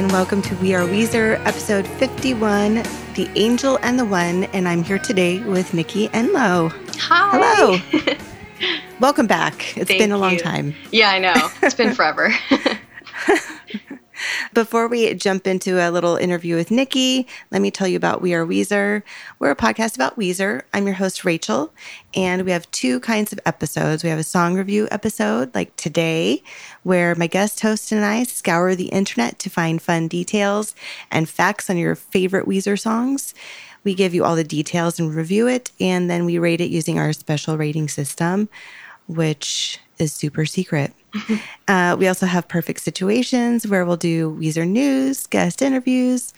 And welcome to We Are Weezer, episode 51, The Angel and the One. And I'm here today with Nikki Enlow. Hi. Hello. welcome back. It's Thank been a long you. time. Yeah, I know. It's been forever. Before we jump into a little interview with Nikki, let me tell you about We Are Weezer. We're a podcast about Weezer. I'm your host, Rachel, and we have two kinds of episodes. We have a song review episode, like today, where my guest host and I scour the internet to find fun details and facts on your favorite Weezer songs. We give you all the details and review it, and then we rate it using our special rating system, which is super secret. Uh, we also have perfect situations where we'll do Weezer news, guest interviews,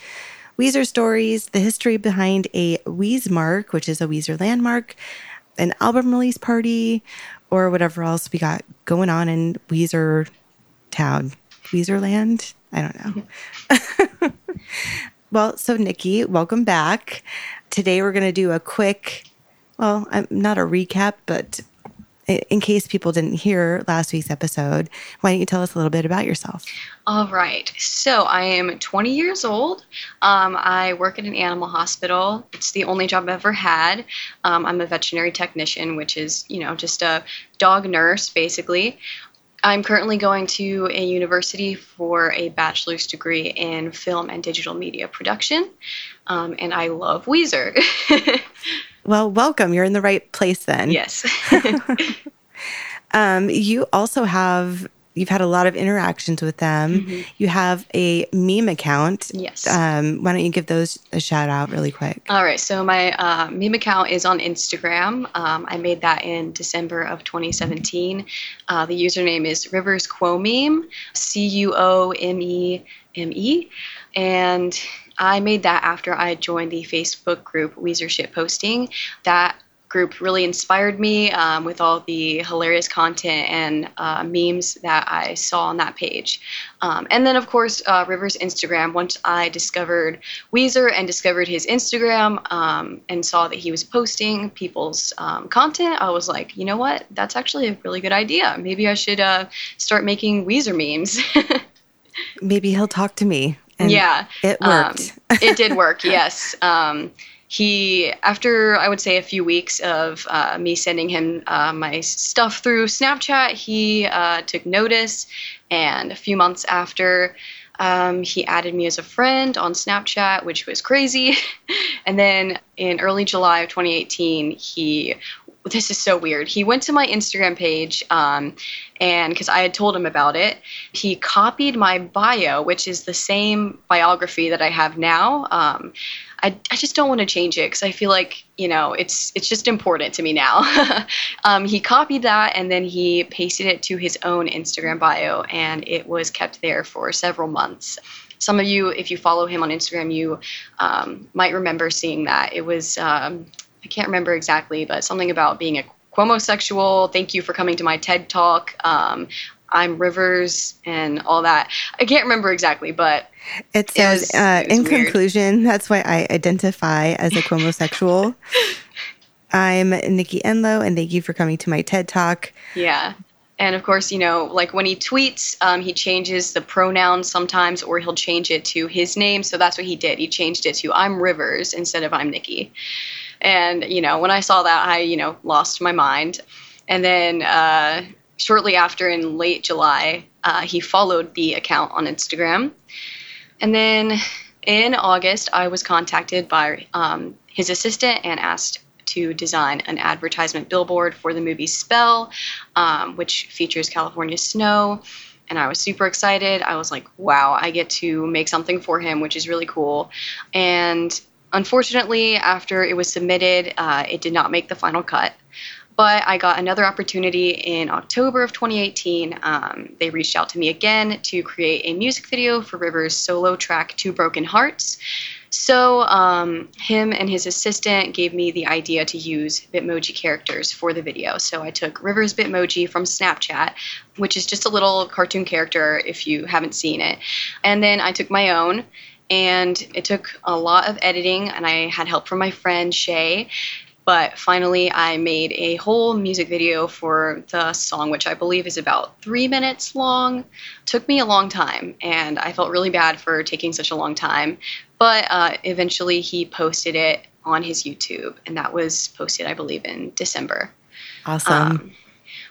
Weezer stories, the history behind a Weez mark, which is a Weezer landmark, an album release party, or whatever else we got going on in Weezer town, Weezerland. I don't know. well, so Nikki, welcome back. Today we're going to do a quick, well, I'm not a recap, but in case people didn't hear last week's episode, why don't you tell us a little bit about yourself? All right. So I am 20 years old. Um, I work at an animal hospital. It's the only job I've ever had. Um, I'm a veterinary technician, which is, you know, just a dog nurse, basically. I'm currently going to a university for a bachelor's degree in film and digital media production. Um, and I love Weezer. Well, welcome. You're in the right place then. yes. Um, you also have you've had a lot of interactions with them. You have a meme account. Yes. Um, why don't you give those a shout out really quick? All right, so my uh, meme account is on Instagram. Um, I made that in December of 2017. Uh, the username is Rivers Cuomeme, C U O M E M E, and I made that after I joined the Facebook group Weezer Shit Posting. That group really inspired me um, with all the hilarious content and uh, memes that I saw on that page. Um, and then, of course, uh, Rivers' Instagram. Once I discovered Weezer and discovered his Instagram um, and saw that he was posting people's um, content, I was like, you know what? That's actually a really good idea. Maybe I should uh, start making Weezer memes. Maybe he'll talk to me. And yeah, it um, worked. it did work. Yes. Um, he, after I would say a few weeks of uh, me sending him uh, my stuff through Snapchat, he uh, took notice. And a few months after, um, he added me as a friend on Snapchat, which was crazy. and then in early July of 2018, he this is so weird. He went to my Instagram page, um, and because I had told him about it, he copied my bio, which is the same biography that I have now. Um, I, I just don't want to change it because I feel like you know it's it's just important to me now. um, he copied that and then he pasted it to his own Instagram bio, and it was kept there for several months. Some of you, if you follow him on Instagram, you um, might remember seeing that. It was um, I can't remember exactly, but something about being a Cuomo Thank you for coming to my TED talk. Um, I'm Rivers and all that. I can't remember exactly, but It says, was- uh, it in weird. conclusion, that's why I identify as a homosexual. I'm Nikki Enlow, and thank you for coming to my TED Talk. yeah. And of course, you know, like when he tweets, um, he changes the pronouns sometimes, or he'll change it to his name. So that's what he did. He changed it to I'm Rivers instead of I'm Nikki. And, you know, when I saw that, I, you know, lost my mind. And then uh, shortly after, in late July, uh, he followed the account on Instagram. And then in August, I was contacted by um, his assistant and asked to design an advertisement billboard for the movie Spell, um, which features California snow. And I was super excited. I was like, wow, I get to make something for him, which is really cool. And unfortunately, after it was submitted, uh, it did not make the final cut. But I got another opportunity in October of 2018. Um, they reached out to me again to create a music video for Rivers' solo track Two Broken Hearts. So, um, him and his assistant gave me the idea to use Bitmoji characters for the video. So, I took Rivers Bitmoji from Snapchat, which is just a little cartoon character if you haven't seen it. And then I took my own, and it took a lot of editing, and I had help from my friend Shay. But finally, I made a whole music video for the song, which I believe is about three minutes long. Took me a long time, and I felt really bad for taking such a long time. But uh, eventually, he posted it on his YouTube, and that was posted, I believe, in December. Awesome. Um,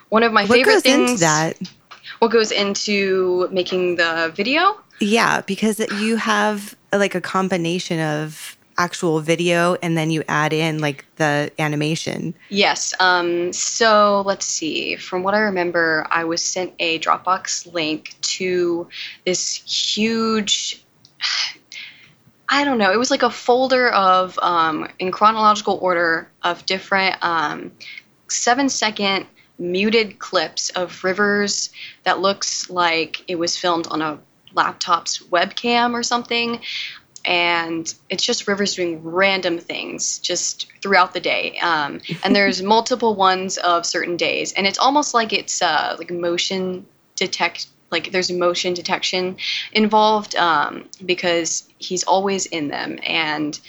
one of my what favorite goes things. Into that? What goes into making the video? Yeah, because you have like a combination of actual video and then you add in like the animation. Yes. Um, so let's see. From what I remember, I was sent a Dropbox link to this huge. I don't know. It was like a folder of, um, in chronological order, of different um, seven second muted clips of rivers that looks like it was filmed on a laptop's webcam or something and it's just rivers doing random things just throughout the day. Um, and there's multiple ones of certain days and it's almost like it's uh, like motion detect like there's motion detection involved um, because he's always in them and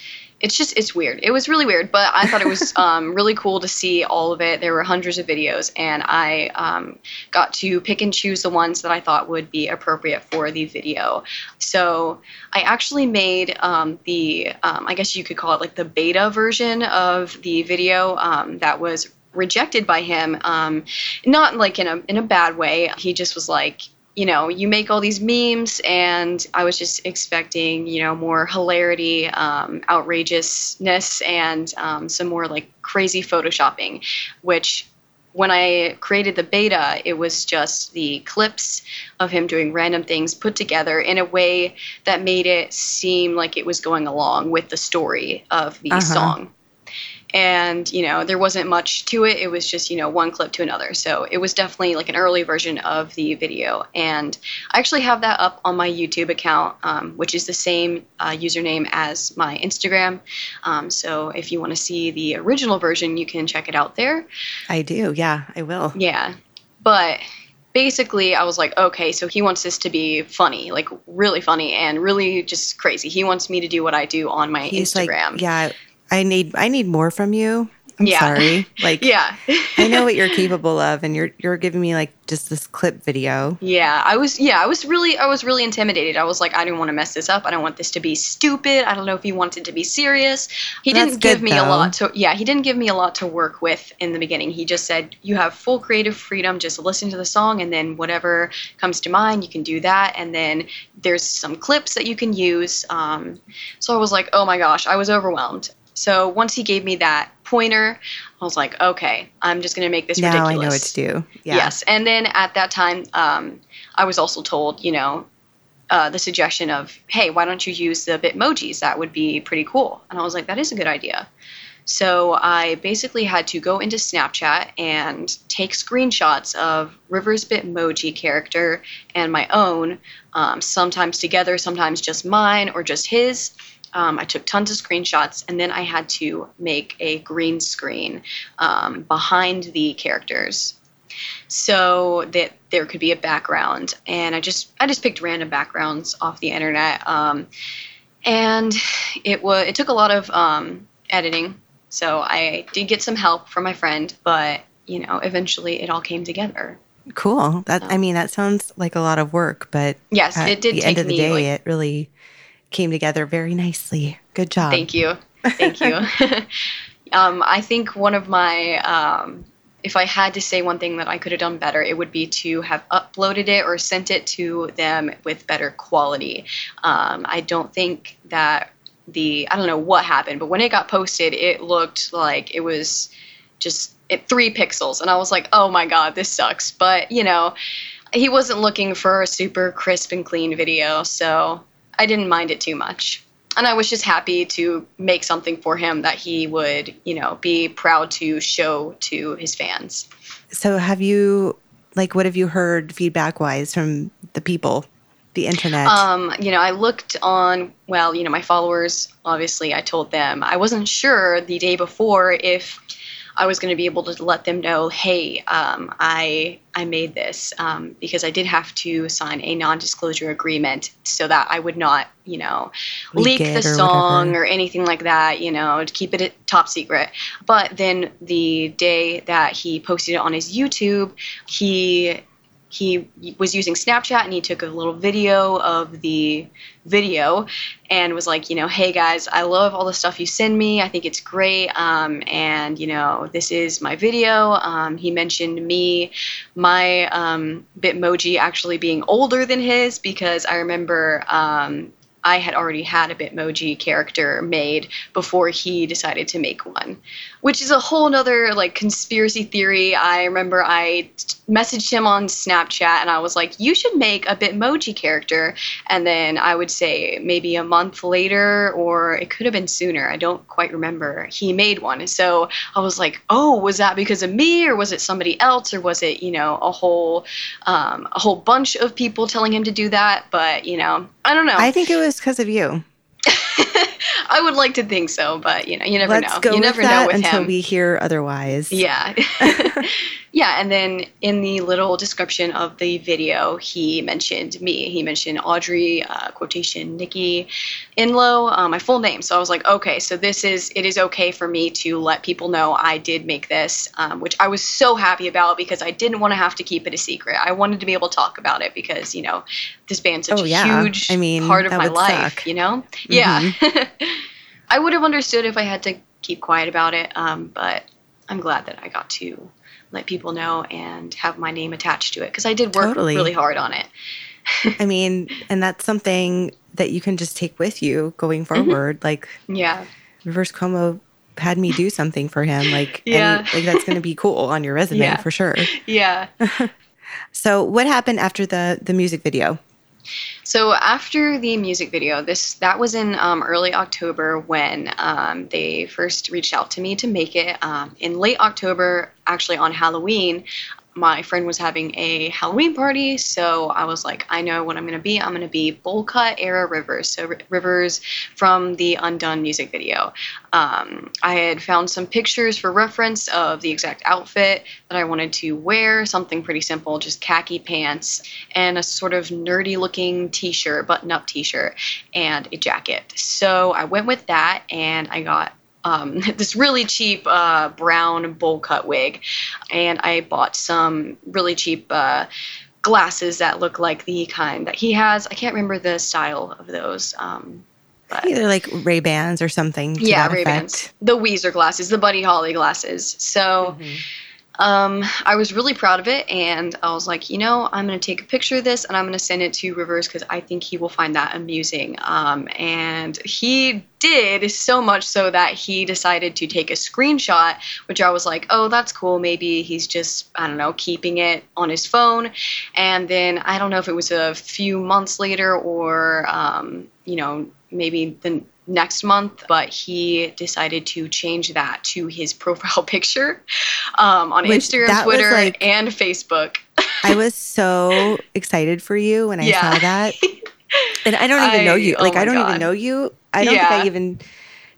it's just it's weird. It was really weird, but I thought it was um, really cool to see all of it. There were hundreds of videos, and I um, got to pick and choose the ones that I thought would be appropriate for the video. So I actually made um, the um, I guess you could call it like the beta version of the video um, that was rejected by him um, not like in a in a bad way he just was like you know, you make all these memes, and I was just expecting, you know, more hilarity, um, outrageousness, and um, some more like crazy photoshopping, which when I created the beta, it was just the clips of him doing random things put together in a way that made it seem like it was going along with the story of the uh-huh. song and you know there wasn't much to it. It was just you know one clip to another. So it was definitely like an early version of the video. And i actually have that up on my youtube account um, which is the same uh, username as my instagram. Um, so if you want to see the original version you can check it out there. I do. Yeah i will. Yeah. But basically I was like, okay, so he wants this to be funny, like really funny and really just crazy. He wants me to do what I do on my He's Instagram. Like, yeah, I need I need more from you. I'm yeah. sorry. Like Yeah. I know what you're capable of and you're you're giving me like just this clip video. Yeah, I was yeah, I was really I was really intimidated. I was like I didn't want to mess this up. I don't want this to be stupid. I don't know if he wanted to be serious. He That's didn't give me though. a lot to yeah, he didn't give me a lot to work with in the beginning. He just said you have full creative freedom, just listen to the song and then whatever comes to mind, you can do that and then there's some clips that you can use. Um, so I was like, "Oh my gosh, I was overwhelmed." So once he gave me that pointer, I was like, okay, I'm just going to make this now ridiculous. I know what to do. Yeah. Yes. And then at that time, um, I was also told, you know, uh, the suggestion of, hey, why don't you use the Bitmojis? That would be pretty cool. And I was like, that is a good idea. So I basically had to go into Snapchat and take screenshots of River's Bitmoji character and my own, um, sometimes together, sometimes just mine or just his um, I took tons of screenshots, and then I had to make a green screen um, behind the characters so that there could be a background. And I just I just picked random backgrounds off the internet, um, and it was it took a lot of um, editing. So I did get some help from my friend, but you know, eventually it all came together. Cool. That so. I mean, that sounds like a lot of work, but yes, it did. At the end of the day, like, it really came together very nicely. Good job. Thank you. Thank you. um, I think one of my, um, if I had to say one thing that I could have done better, it would be to have uploaded it or sent it to them with better quality. Um, I don't think that the, I don't know what happened, but when it got posted, it looked like it was just it, three pixels. And I was like, oh my God, this sucks. But, you know, he wasn't looking for a super crisp and clean video. So I didn't mind it too much. And I was just happy to make something for him that he would, you know, be proud to show to his fans. So, have you, like, what have you heard feedback wise from the people, the internet? Um, you know, I looked on, well, you know, my followers, obviously, I told them I wasn't sure the day before if I was going to be able to let them know, hey, um, I I made this um, because I did have to sign a non-disclosure agreement so that I would not, you know, leak, Leak the or song whatever. or anything like that, you know, to keep it top secret. But then the day that he posted it on his YouTube, he he was using Snapchat and he took a little video of the video and was like, you know, hey guys, I love all the stuff you send me. I think it's great. Um, and, you know, this is my video. Um, he mentioned me, my um, Bitmoji actually being older than his because I remember um, I had already had a Bitmoji character made before he decided to make one, which is a whole nother like conspiracy theory. I remember I t- messaged him on Snapchat and I was like, "You should make a Bitmoji character," and then I would say maybe a month later, or it could have been sooner. I don't quite remember. He made one, so I was like, "Oh, was that because of me, or was it somebody else, or was it you know a whole um, a whole bunch of people telling him to do that?" But you know, I don't know. I think it was because of you. I would like to think so, but you know, you never Let's know. go you with never know with until him. we hear otherwise. Yeah. yeah, and then in the little description of the video, he mentioned me. He mentioned Audrey, uh, quotation Nikki Enlow, uh, my full name. So I was like, okay, so this is, it is okay for me to let people know I did make this, um, which I was so happy about because I didn't want to have to keep it a secret. I wanted to be able to talk about it because, you know, this band's such Oh, a huge I mean, part of my life, suck. you know? Yeah. I would have understood if I had to keep quiet about it, um, but I'm glad that I got to let people know and have my name attached to it because I did work Totally. really hard on it. I mean, and that's something that you can just take with you going Mm-hmm. forward. Like Yeah. Rivers Cuomo had me do something for him. Like, Yeah. any, like that's going to be cool on your resume Yeah. for sure. Yeah. So, what happened after the the music video? So after the music video, this that was in um, early October when um, they first reached out to me to make it. Um, in late October, actually on Halloween, my friend was having a Halloween party, so I was like, I know what I'm gonna be. I'm gonna be bowl cut era Rivers, so R- Rivers from the Undone music video. Um, I had found some pictures for reference of the exact outfit that I wanted to wear, something pretty simple, just khaki pants and a sort of nerdy looking t-shirt, button-up t-shirt, and a jacket. So I went with that, and I got um, this really cheap uh, brown bowl cut wig, and I bought some really cheap uh, glasses that look like the kind that he has. I can't remember the style of those. Um, but Either like Ray Bans or something. yeah, Ray Bans, the Weezer glasses, the Buddy Holly glasses. So Mm-hmm. Um, I was really proud of it, and I was like, you know, I'm going to take a picture of this and I'm going to send it to Rivers because I think he will find that amusing. Um, and he did so much so that he decided to take a screenshot, which I was like, oh, that's cool. Maybe he's just, I don't know, keeping it on his phone. And then I don't know if it was a few months later or, um, you know, maybe the next month, but he decided to change that to his profile picture um, on Which Instagram, Twitter, like- and Facebook. I was so excited for you when I Yeah. saw that. And I don't even I- know you. oh Like, my I don't God. even know you. I don't Yeah. think I even.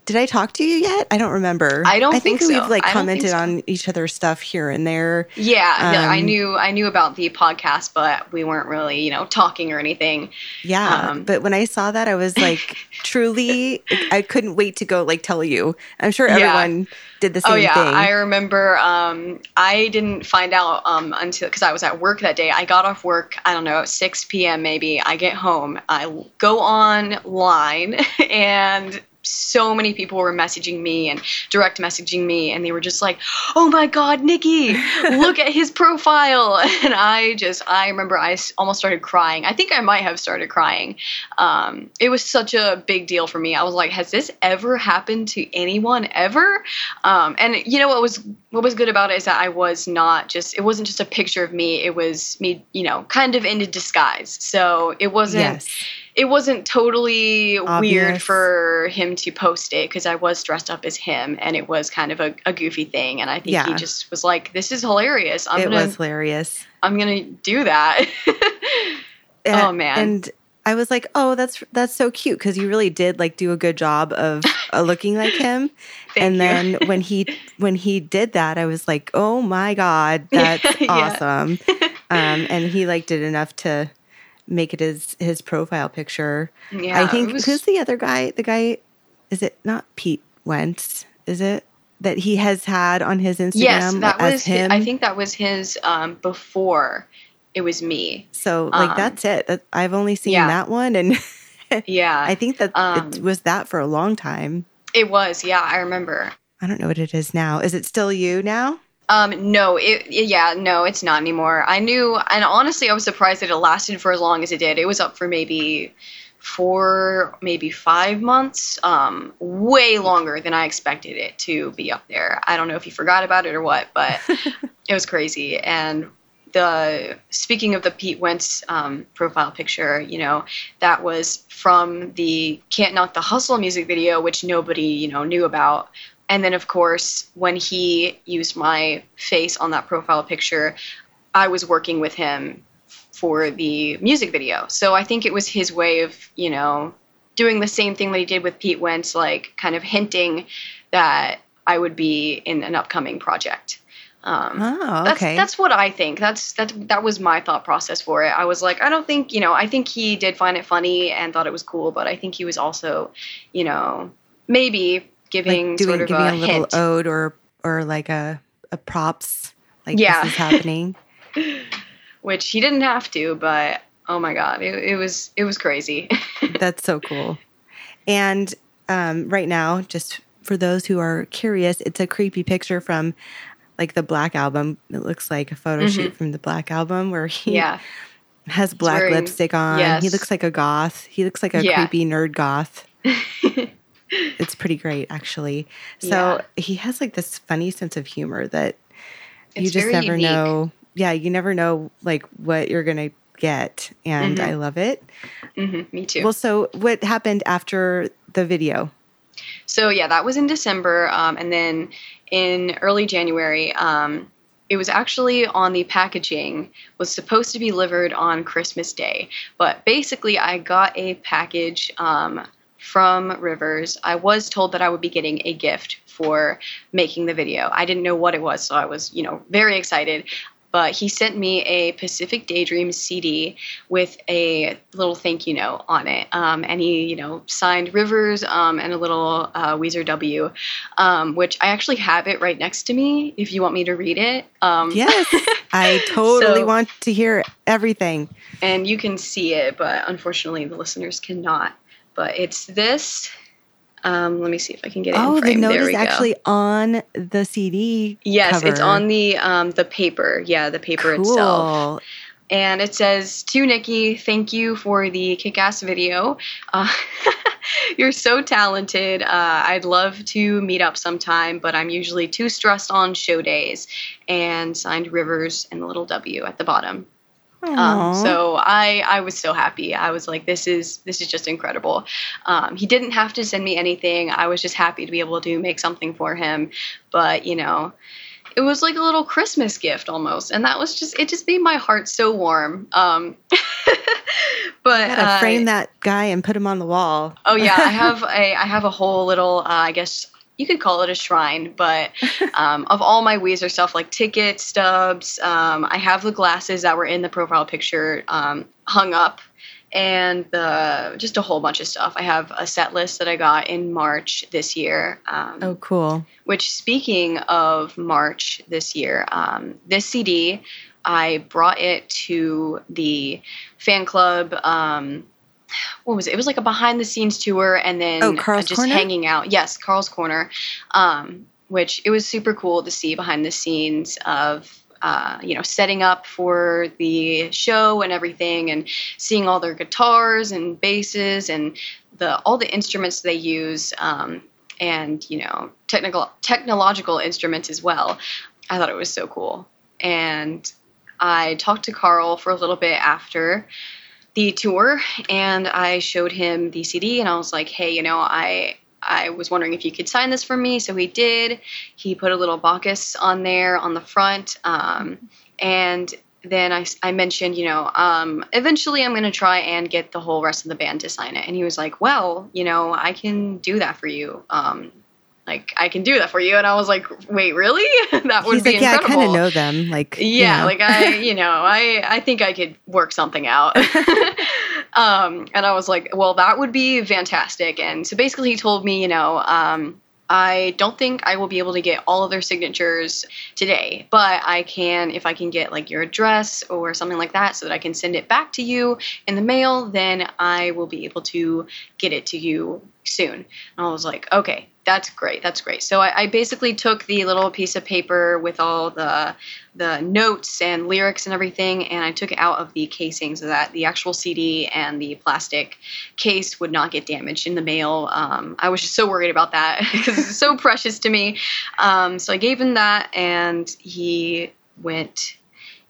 Did I talk to you yet? I don't remember. I don't I think, think so. we've like I commented so. on each other's stuff here and there. Yeah, no, I Um, knew I knew about the podcast, but we weren't really, you know, talking or anything. Yeah, Um, but when I saw that, I was like, truly, I couldn't wait to go like tell you. I'm sure Yeah. everyone did the same oh yeah, thing. I remember. Um, I didn't find out um, until because I was at work that day. I got off work. I don't know, 6 p.m. maybe. I get home. I go online and. So many people were messaging me and direct messaging me, and they were just like, "Oh my God, Nikki, look at his profile!" And I just, I remember I almost started crying. I think I might have started crying. Um, it was such a big deal for me. I was like, "Has this ever happened to anyone ever?" Um, and you know what was what was good about it is that I was not just it wasn't just a picture of me. It was me, you know, kind of in a disguise. So it wasn't yes, it wasn't totally weird for him to post it because I was dressed up as him and it was kind of a, a goofy thing. And I think he just was like, "This is hilarious. I'm it gonna was hilarious. I'm gonna do that." And- Oh, man. And I was like, oh, that's that's so cute because you really did like do a good job of uh, looking like him. and then when he when he did that, I was like, oh my god, that's Yeah. awesome. um, and he like did enough to make it his his profile picture. Yeah, I think was- who's the other guy? The guy is it not Pete Wentz? Is it that he has had on his Instagram yes, that as was. hi- him? I think that was his um, before it was me. so. Like um, that's it. I've only seen yeah. that one, and Yeah, I think that it Um, was that for a long time. it was. Yeah, I remember. I don't know what it is now. Is it still you now? Um, no, it, it- yeah, no, it's not anymore. I knew, and honestly, I was surprised that it lasted for as long as it did. It was up for maybe four, maybe five months, um, way longer than I expected it to be up there. I don't know if he forgot about it or what, but it was crazy. And the speaking of the Pete Wentz um, profile picture, you know, that was from the "Can't Knock the Hustle" music video, which nobody, you know, knew about. And then, of course, when he used my face on that profile picture, I was working with him for the music video. So I think it was his way of, you know, doing the same thing that he did with Pete Wentz, like kind of hinting that I would be in an upcoming project. Um, Oh, that's okay. that's what I think. That's that that was my thought process for it. I was like, I don't think you know. I think he did find it funny and thought it was cool, but I think he was also, you know, maybe giving like doing sort of giving a, a, little hint. ode or or like a a props like Yeah. this is happening. which he didn't have to, but oh my god, it, it was it was crazy. That's so cool. And um, right now, just for those who are curious, it's a creepy picture from like the Black Album. It looks like a photo shoot from the Black Album where he Mm-hmm. yeah, has black very- lipstick on. He looks like a goth. He looks like a Yeah. creepy nerd goth. It's pretty great, actually. So Yeah. he has like this funny sense of humor that you just never unique. know. Yeah, you never know like what you're gonna get, and Mm-hmm. I love it. hmm me too. Well, so what happened after the video? So yeah, that was in December, um, and then in early January, um, it was actually on the packaging was supposed to be delivered on Christmas Day, but basically I got a package um, from Rivers. I was told that I would be getting a gift for making the video. I didn't know what it was, so I was you know very excited. But he sent me a Pacific Daydream CD with a little thank you note on it, um, and he, you know, signed Rivers um, and a little uh, Weezer W, um, which I actually have it right next to me. If you want me to read it, um, Yes, I totally So- want to hear everything. and you can see it, but unfortunately the listeners cannot. But it's this. Um, let me see if I can get it. Oh, the note is go. actually on the CD. yes, it's on the um, the paper. Yeah, the paper cool. itself. and it says to Nikki, "Thank you for the kick-ass video. Uh, you're so talented. Uh, I'd love to meet up sometime, but I'm usually too stressed on show days." And signed Rivers and the little W at the bottom. Um, so I I was so happy. I was like, "This is this is just incredible." Um, he didn't have to send me anything. I was just happy to be able to make something for him. But you know, it was like a little Christmas gift almost, and that was just it. Just made my heart so warm. Um, but uh, frame that guy and put him on the wall. Oh yeah, I have a I have a whole little uh, I guess you could call it a shrine, but um, of all my Weezer stuff like ticket stubs, um, I have the glasses that were in the profile picture um, hung up, and the just a whole bunch of stuff. I have a set list that I got in March this year. Um, Oh, cool. which speaking of March this year, um, this CD, I brought it to the fan club. Um, what was it? It was like a behind the scenes tour, and then Oh, Karl's just Corner? hanging out. Yes, Karl's Corner, um, which it was super cool to see behind the scenes of. Uh, you know, setting up for the show and everything, and seeing all their guitars and basses and the all the instruments they use. Um, and you know technical technological instruments as well. I thought it was so cool, and I talked to Karl for a little bit after the tour, and I showed him the CD, and I was like, "Hey, you know, I." I was wondering if you could sign this for me, so he did. He put a little Bacchus on there on the front, um, and then I, I mentioned, you know, um, eventually I'm going to try and get the whole rest of the band to sign it. And he was like, well, you know, I can do that for you. Um, like I can do that for you. And I was like, wait, really? that would He's be like, yeah, I kind of know them. Like, you yeah, know. like I, you know, I, I think I could work something out. um, and I was like, well, that would be fantastic. And so basically, he told me, you know, um, I don't think I will be able to get all of their signatures today, but I can, if I can get like your address or something like that so that I can send it back to you in the mail, then I will be able to get it to you soon. And I was like, okay, that's great. That's great. So I, I basically took the little piece of paper with all the the notes and lyrics and everything, and I took it out of the casing so that the actual CD and the plastic case would not get damaged in the mail. Um, I was just so worried about that because it's so precious to me. Um, so I gave him that, and he went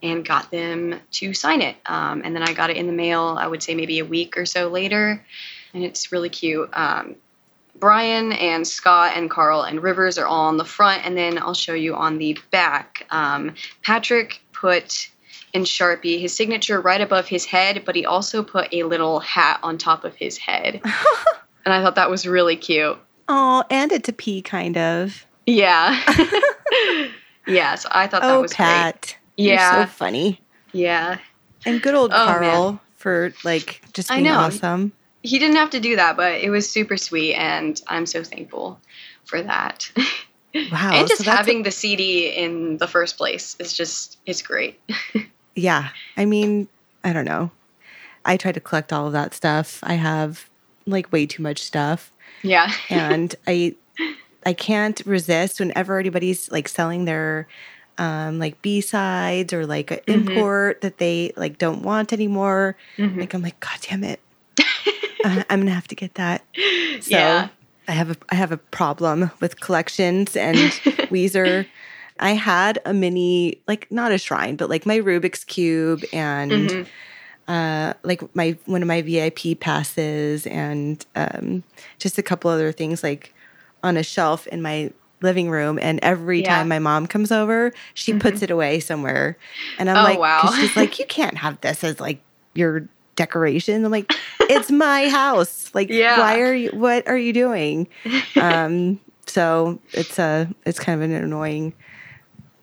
and got them to sign it. Um, and then I got it in the mail. I would say maybe a week or so later, and it's really cute. Brian and Scott and Karl and Rivers are all on the front, and then I'll show you on the back. Um, Patrick put in Sharpie his signature right above his head, but he also put a little hat on top of his head. and I thought that was really cute. oh, and it's a P kind of. Yeah. yeah, so I thought that Oh, was Pat. great. You're Yeah. so funny. Yeah. And good old Oh, Karl for like just being awesome. He didn't have to do that, but it was super sweet, and I'm so thankful for that. Wow. and just so having the CD in the first place is just, it's great. Yeah. I mean, I don't know. I try to collect all of that stuff. I have like way too much stuff. Yeah. And I I can't resist whenever anybody's like selling their um like B-sides or like an Mhm. import that they like don't want anymore. Mhm. Like I'm like, God damn it. Uh, I'm gonna have to get that. So Yeah. I have a I have a problem with collections and Weezer. I had a mini, like not a shrine, but like my Rubik's cube and Mhm. uh, like my one of my VIP passes and um, just a couple other things like on a shelf in my living room. And every Yeah. time my mom comes over, she puts it away somewhere. And I'm Oh, like, wow. she's like, you can't have this as like your decoration. I'm like, it's my house. Like, Yeah. why are you? What are you doing? um, so it's a it's kind of an annoying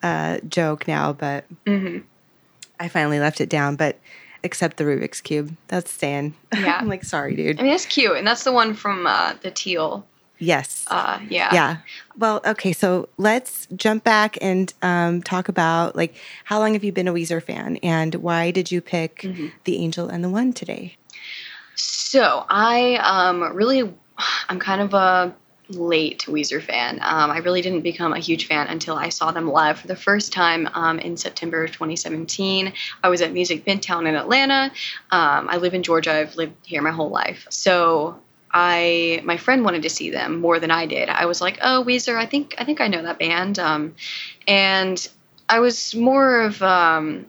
uh, joke now, but Mhm. I finally left it down. But except the Rubik's cube, that's staying. Yeah. I'm like, sorry, dude. I mean, it's cute, and that's the one from uh, the teal. Yes. Uh, yeah. yeah. Well, okay. So let's jump back and um, talk about like how long have you been a Weezer fan, and why did you pick Mm-hmm. the Angel and the One today? So I um, really, I'm kind of a late Weezer fan. Um, I really didn't become a huge fan until I saw them live for the first time um, in September of 2017. I was at Music Midtown in Atlanta. Um, I live in Georgia. I've lived here my whole life. So I, my friend wanted to see them more than I did. I was like, oh, Weezer, I think, I think I know that band. Um, and I was more of um,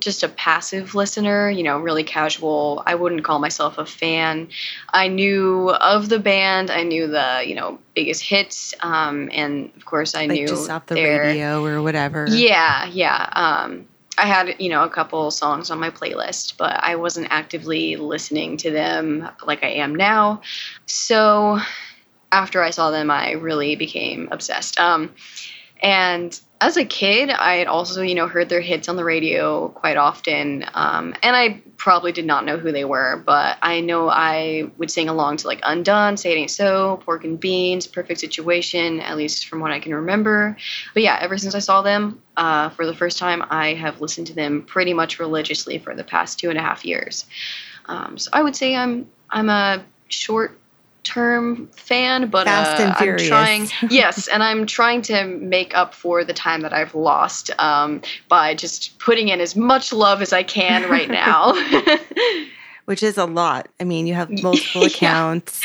just a passive listener, you know, really casual. I wouldn't call myself a fan. I knew of the band. I knew the, you know, biggest hits. Um, and of course, I Like knew just off the their, radio or whatever. Yeah, yeah. Um, I had, you know, a couple songs on my playlist, but I wasn't actively listening to them like I am now. So after I saw them, I really became obsessed. Um, and as a kid, I had also, you know, heard their hits on the radio quite often. Um, and I probably did not know who they were, but I know I would sing along to like Undone, Say It Ain't So, Pork and Beans, Perfect Situation, at least from what I can remember. But yeah, ever since I saw them uh, for the first time, I have listened to them pretty much religiously for the past two and a half years. Um, so I would say I'm I'm a short term fan, but uh, I'm trying. yes, and I'm trying to make up for the time that I've lost um, by just putting in as much love as I can right now. Which is a lot. I mean, you have multiple Yeah. accounts.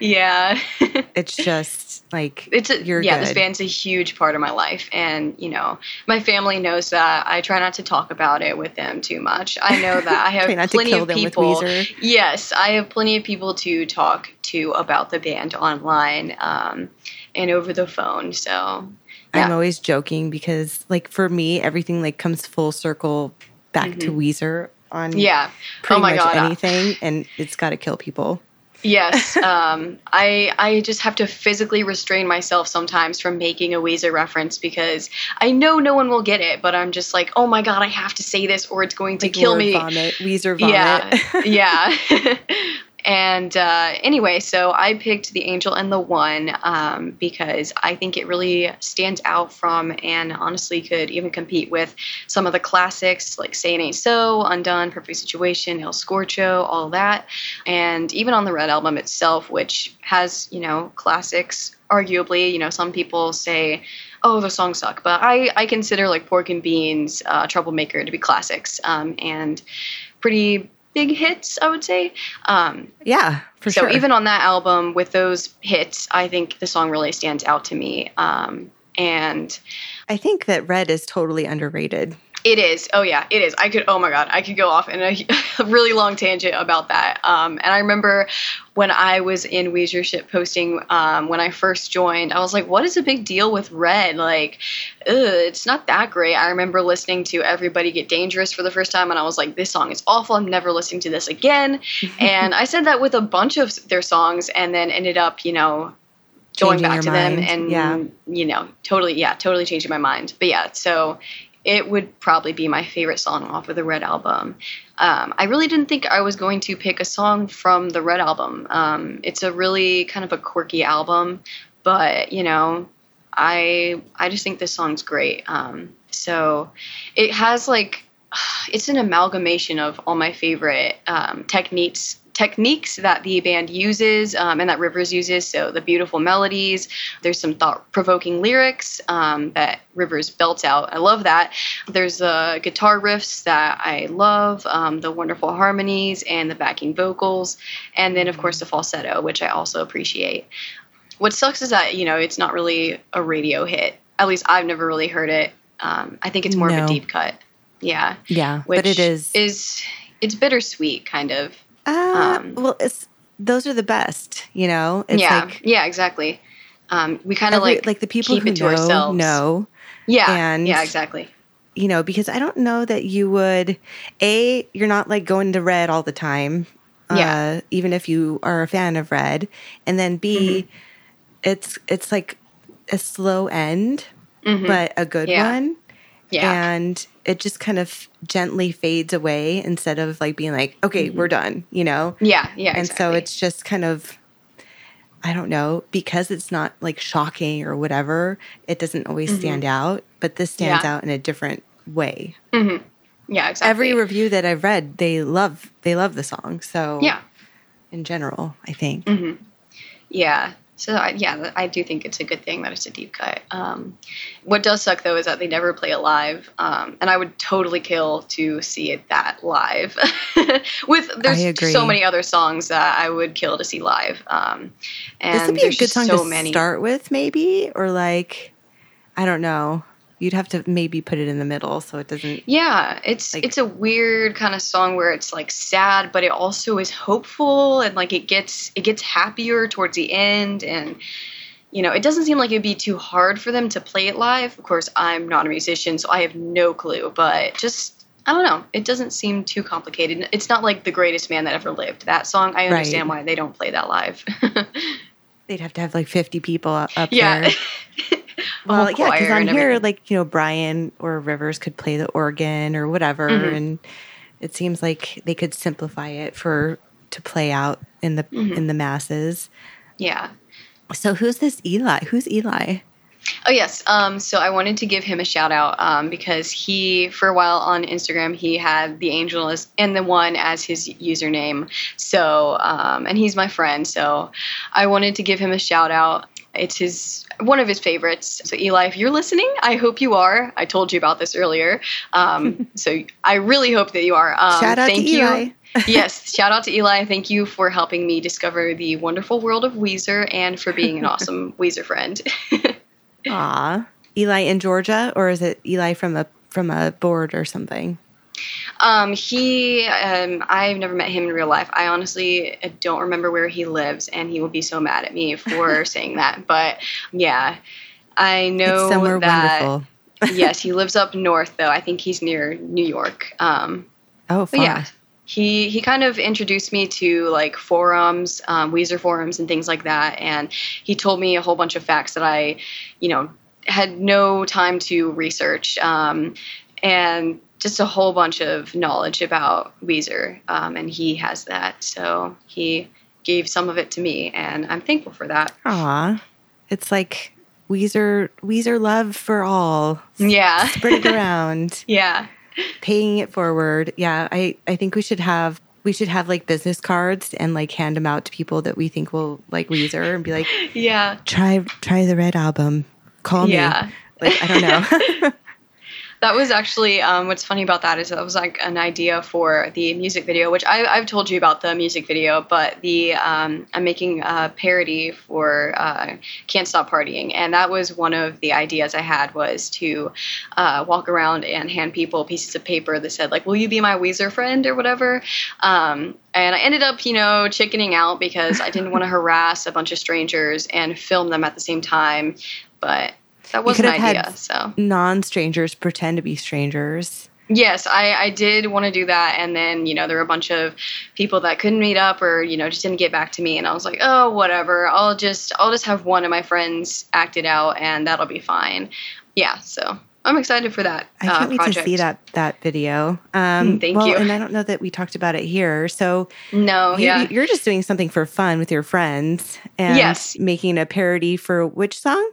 Yeah. It's just like it's a, you're yeah good. this band's a huge part of my life and you know my family knows that i try not to talk about it with them too much i know that i have Try not to plenty of people yes i have plenty of people to talk to about the band online um, and over the phone so I'm always joking because like for me, everything like comes full circle back to Weezer on Yeah. pretty oh my much god. anything, and it's got to kill people. Yes, um, I I just have to physically restrain myself sometimes from making a Weezer reference because I know no one will get it, but I'm just like, oh my god, I have to say this or it's going to Like kill me. Vomit, Weezer vomit. Yeah, yeah. and uh, anyway, so I picked the Angel and the One um, because I think it really stands out from and honestly could even compete with some of the classics like Say It Ain't So, Undone, Perfect Situation, El Scorcho, all that. And even on the Red Album itself, which has, you know, classics, arguably, you know, some people say, oh, the songs suck. But I, I consider like Pork and Beans, uh, Troublemaker to be classics um, and pretty big hits, I would say. Um, yeah, for so sure. even on that album with those hits, I think the song really stands out to me. Um, and I think that Red is totally underrated. It is. Oh yeah, it is. I could. Oh my god, I could go off in a, a really long tangent about that. Um, and I remember when I was in Weezer shit posting um, when I first joined, I was like, "What is the big deal with Red? Like, ugh, it's not that great." I remember listening to Everybody Get Dangerous for the first time, and I was like, "This song is awful. I'm never listening to this again." and I said that with a bunch of their songs, and then ended up, you know, going back to them and Yeah. you know totally yeah totally changing my mind but yeah so it would probably be my favorite song off of the red album. Um, i really didn't think i was going to pick a song from the red album. Um, it's a really kind of a quirky album but you know i i just think this song's great. Um, so it has like it's an amalgamation of all my favorite um, techniques techniques that the band uses um, and that Rivers uses. So the beautiful melodies. There's some thought-provoking lyrics um, that Rivers belts out. I love that. There's uh, guitar riffs that I love. Um, the wonderful harmonies and the backing vocals, and then of course the falsetto, which I also appreciate. What sucks is that you know it's not really a radio hit. At least I've never really heard it. Um, I think it's more of a deep cut. Yeah, Yeah, which but it is. is it's bittersweet kind of. Uh, um, well, it's those are the best. You know, it's yeah, like yeah, exactly. Um, we kind of like like the people keep who it to know ourselves. know. Yeah, and- yeah, exactly. you know, because I don't know that you would. A, you're not like going to red all the time. Yeah. Uh, even if you are a fan of red, and then B, Mm-hmm. it's it's like a slow end, but a good Mm-hmm. Yeah. one, Yeah, and it just kind of gently fades away instead of like being like, okay, we're done, you know. yeah, yeah. and so Mm-hmm. it's just kind of i don't know because it's not like shocking or whatever it doesn't always stand out but this stands Mm-hmm. Yeah. out in a different way yeah, exactly. every review that i've read they love they love the song so yeah, in general i think yeah. So I, yeah, I do think it's a good thing that it's a deep cut. Um, what does suck though is that they never play it live, um, and I would totally kill to see it that live. With there's so many other songs that I would kill to see live. Um, and this would be a good song so to many. start with maybe or like i don't know you'd have to maybe put it in the middle so it doesn't Yeah, it's Like- it's a weird kind of song where it's like sad, but it also is hopeful and like it gets it gets happier towards the end and you know, it doesn't seem like it'd be too hard for them to play it live. Of course, I'm not a musician, so I have no clue, but just I don't know. It doesn't seem too complicated. It's not like the greatest man that ever lived. That song, I understand why they don't play that live. they'd have to have like 50 people up up yeah. there Well, yeah, because on here, like you know, Brian or Rivers could play the organ or whatever, Mm-hmm. and it seems like they could simplify it for to play out in the Mm-hmm. in the masses. yeah. So who's this Eli? Who's Eli? Oh yes. Um, so I wanted to give him a shout out um, because he, for a while on Instagram, he had the angel as and the one as his username. So um, and he's my friend. So I wanted to give him a shout out. It's his one of his favorites. So Eli, if you're listening, I hope you are. I told you about this earlier. Um, so I really hope that you are. Um, Shout out to thank you. Eli. yes, shout out to Eli. Thank you for helping me discover the wonderful world of Weezer and for being an awesome Weezer friend. Aw, Eli in Georgia, or is it Eli from a from a board or something? Um, he, um, I've never met him in real life. I honestly don't remember where he lives, and he will be so mad at me for saying that. But yeah, I know that. wonderful. yes, he lives up north though. I think he's near New York. Um, Oh, far. yeah, he he kind of introduced me to like forums, um, Weezer forums, and things like that. And he told me a whole bunch of facts that I, you know, had no time to research, um, and just a whole bunch of knowledge about Weezer. Um, and he has that, so he gave some of it to me, and I'm thankful for that. Aw. It's like Weezer Weezer love for all. Yeah, Spread it around. yeah, paying it forward. Yeah, I I think we should have we should have like business cards and like hand them out to people that we think will like Weezer and be like, yeah. try try the Red album. Call Yeah. me. Like I don't know. That was actually um, what's funny about that is that was like an idea for the music video, which I, I've told you about the music video, but the um, I'm making a parody for uh, "Can't Stop Partying," and that was one of the ideas I had was to uh, walk around and hand people pieces of paper that said like, "Will you be my Weezer friend?" or whatever. Um, and I ended up, you know, chickening out because I didn't want to harass a bunch of strangers and film them at the same time, but. That was an idea, so Non strangers pretend to be strangers. Yes, I, I did want to do that. And then, you know, there were a bunch of people that couldn't meet up or, you know, just didn't get back to me. And I was like, oh, whatever. I'll just, I'll just have one of my friends act it out and that'll be fine. Yeah. So I'm excited for that. I can't uh, wait to see that that video. Um, Mm, thank well, you. And I don't know that we talked about it here. So No, you, yeah. you're just doing something for fun with your friends and Yes. making a parody for which song?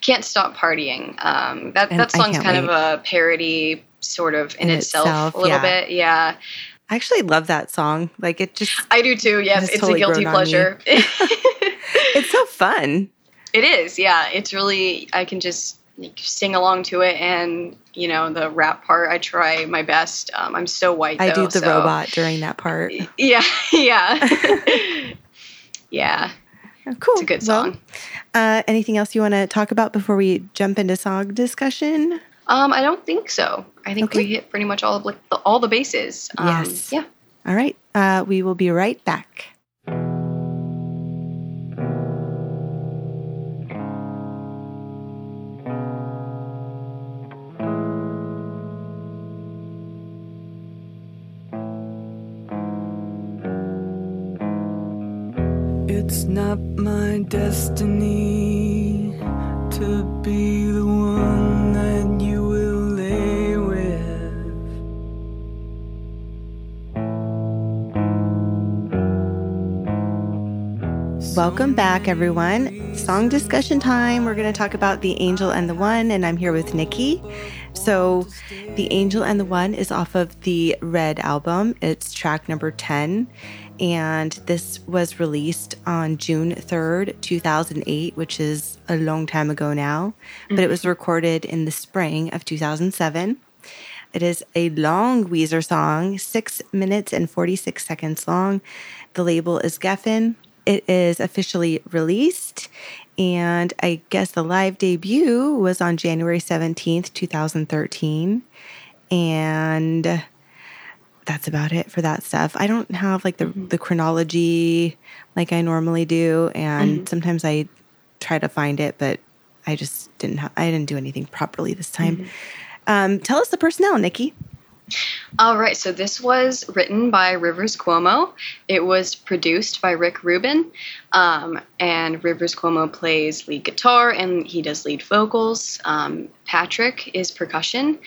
Can't stop partying. Um, that, And that song's kind of a parody sort of in, In itself, itself, a little yeah. bit. Yeah. I actually love that song. Like it just I do too. Yes. It's totally a guilty grown on me. pleasure. it's so fun. It is, yeah. It's really I can just like, sing along to it, and you know the rap part. I try my best. Um, I'm so white. I though, do the so- robot during that part. Yeah, yeah, yeah. Cool. It's a good Well, song. uh, anything else you want to talk about before we jump into song discussion? Um, I don't think so. I think Okay. we hit pretty much all of like, the, all the bases. Um, Yes. Yeah. All right. Uh, we will be right back. My destiny to be the one that you will lay with. Welcome back, everyone. Song discussion time. We're going to talk about The Angel and the One, and I'm here with Nikki. So, The Angel and the One is off of the Red album. It's track number 10, and this was released on June 3rd, 2008, which is a long time ago now, but it was mm-hmm. recorded in the spring of 2007. It is a long Weezer song, six minutes and 46 seconds long. The label is Geffen. It is officially released, and I guess the live debut was on January 17th, 2013. And that's about it for that stuff. I don't have like the, the chronology like I normally do, and sometimes I try to find it, but I just didn't have, I didn't do anything properly this time. Um, tell us the personnel, Nikki. All right, so this was written by Rivers Cuomo. It was produced by Rick Rubin, um, and Rivers Cuomo plays lead guitar and he does lead vocals. Um, Patrick is percussion.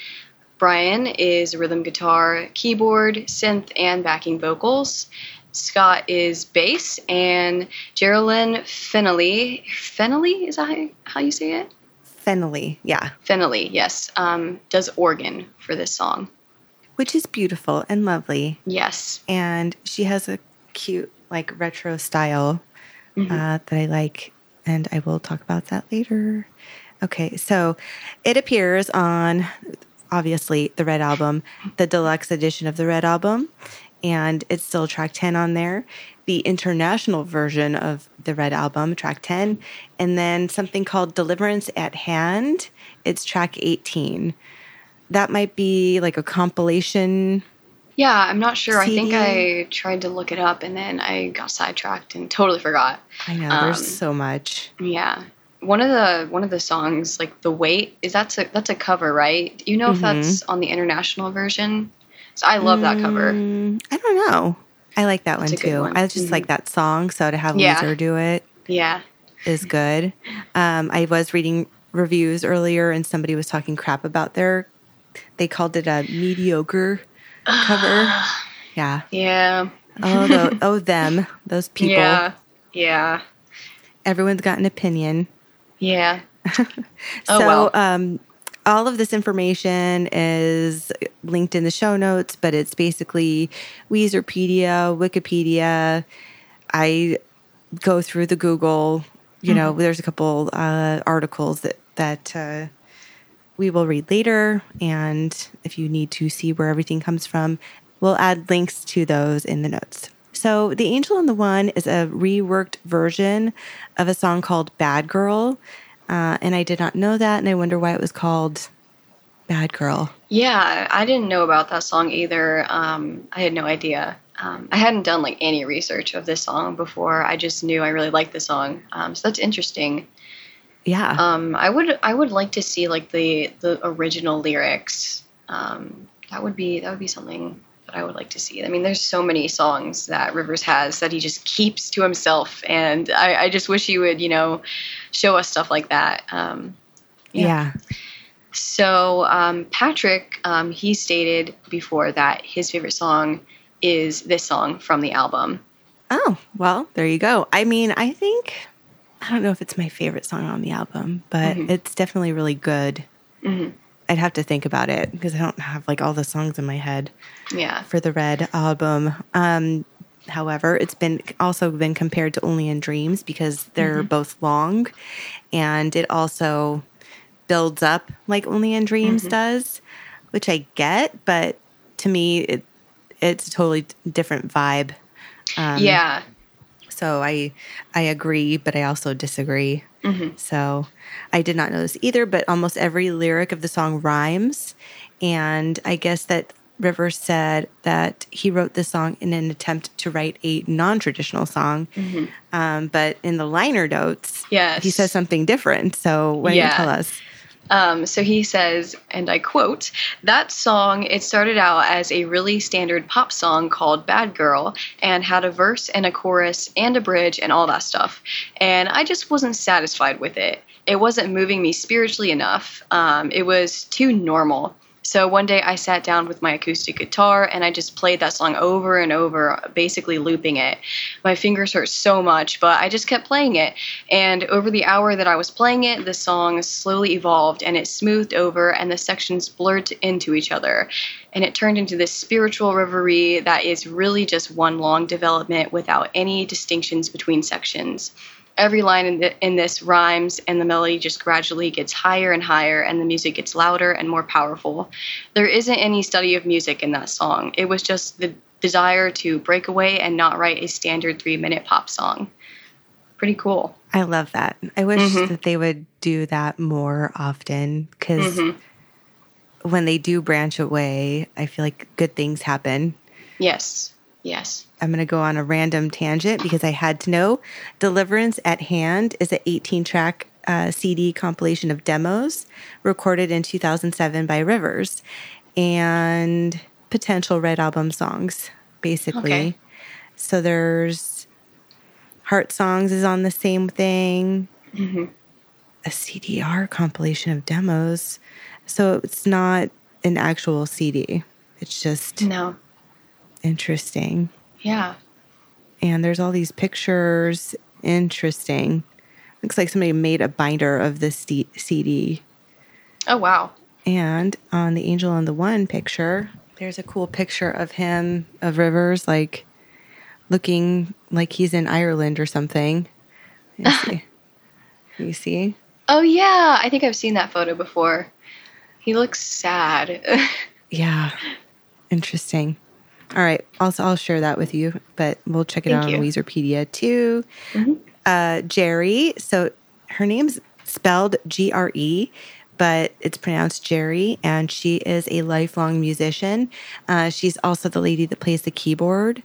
Brian is rhythm guitar, keyboard, synth, and backing vocals. Scott is bass, and Geraldine Fennelly. Fennelly is that how- you say it? Fennelly, yeah, Fennelly, yes, um, does organ for this song. which is beautiful and lovely. Yes. And she has a cute, like, retro style uh, that I like. And I will talk about that later. Okay, so it appears on, obviously, the Red Album, the deluxe edition of the Red Album. And it's still track 10 on there. The international version of the Red Album, track 10. And then something called Deliverance at Hand, it's track 18. That might be like a compilation Yeah, I'm not sure. I think I tried to look it up and then I got sidetracked and totally forgot. I know Um, there's so much. Yeah. One of the one of the songs, like "The Weight," is that's a that's a cover, right? Do you know if that's on the international version? So I love that cover. Mm, I don't know. I like that That's one too. one. I just Mhm. like that song. So to have Yeah. Weezer do it Yeah. is good. Um, I was reading reviews earlier, and somebody was talking crap about their. They called it a mediocre cover. Yeah. Yeah. Oh, tho- oh, them, those people. Yeah. Yeah. Everyone's got an opinion. Yeah. Oh, so, well. um, all of this information is linked in the show notes, but it's basically Weezerpedia, Wikipedia. I go through the Google. You know, Mm-hmm. there's a couple uh, articles that that uh, we will read later, and if you need to see where everything comes from, we'll add links to those in the notes. So, The Angel and the One is a reworked version of a song called Bad Girl. Uh, and I did not know that, and I wonder why it was called Bad Girl. Yeah, I didn't know about that song either. Um, I had no idea. Um, I hadn't done like any research of this song before. I just knew I really liked the song. Um, so that's interesting. Yeah. Um, I would I would like to see like the the original lyrics. Um, that would be that would be something that I would like to see. I mean, there's so many songs that Rivers has that he just keeps to himself, and I, I just wish he would you know show us stuff like that. Um, yeah. so um, Patrick, um, he stated before that his favorite song is this song from the album. Oh, well, there you go. I mean, I think, I don't know if it's my favorite song on the album, but Mhm. it's definitely really good. Mhm. I'd have to think about it because I don't have like all the songs in my head Yeah, for the Red album. Um, however, it's been also been compared to Only in Dreams because they're both long and it also builds up like Only in Dreams does, which I get, but to me, it it's a totally different vibe. Um, yeah, So I I agree, but I also disagree. Mhm. So I did not know this either, but almost every lyric of the song rhymes, and I guess that Rivers said that he wrote this song in an attempt to write a non-traditional song, um, but in the liner notes, Yes. he says something different. So why don't you tell us? Um, so he says, and I quote, that song, it started out as a really standard pop song called Bad Girl and had a verse and a chorus and a bridge and all that stuff. And I just wasn't satisfied with it. It wasn't moving me spiritually enough. Um, it was too normal. So one day I sat down with my acoustic guitar and I just played that song over and over, basically looping it. My fingers hurt so much, but I just kept playing it. And over the hour that I was playing it, the song slowly evolved and it smoothed over and the sections blurred into each other. And it turned into this spiritual reverie that is really just one long development without any distinctions between sections every line in, the, in this rhymes and the melody just gradually gets higher and higher and the music gets louder and more powerful there isn't any study of music in that song it was just the desire to break away and not write a standard three minute pop song pretty cool I love that. I wish Mhm. that they would do that more often because Mhm. when they do branch away, I feel like good things happen. yes yes I'm going to go on a random tangent because I had to know. Deliverance at Hand is an 18 track uh, CD compilation of demos recorded in 2007 by Rivers and potential Red Album songs, basically. Okay. So there's Heart Songs is on the same thing, Mhm. a CDR compilation of demos. So it's not an actual CD, it's just no interesting. yeah and there's all these pictures. Interesting. Looks like somebody made a binder of this CD. oh wow And on the Angel and the One picture, there's a cool picture of him, of Rivers, like looking like he's in Ireland or something. You see? you see? oh yeah i think i've seen that photo before he looks sad Yeah. Interesting. All right. Also, I'll share that with you, but we'll check it Thank out you. on Weezerpedia too. Mhm. Uh, Jerry. So her name's spelled G R E, but it's pronounced Jerry, and she is a lifelong musician. Uh, she's also the lady that plays the keyboard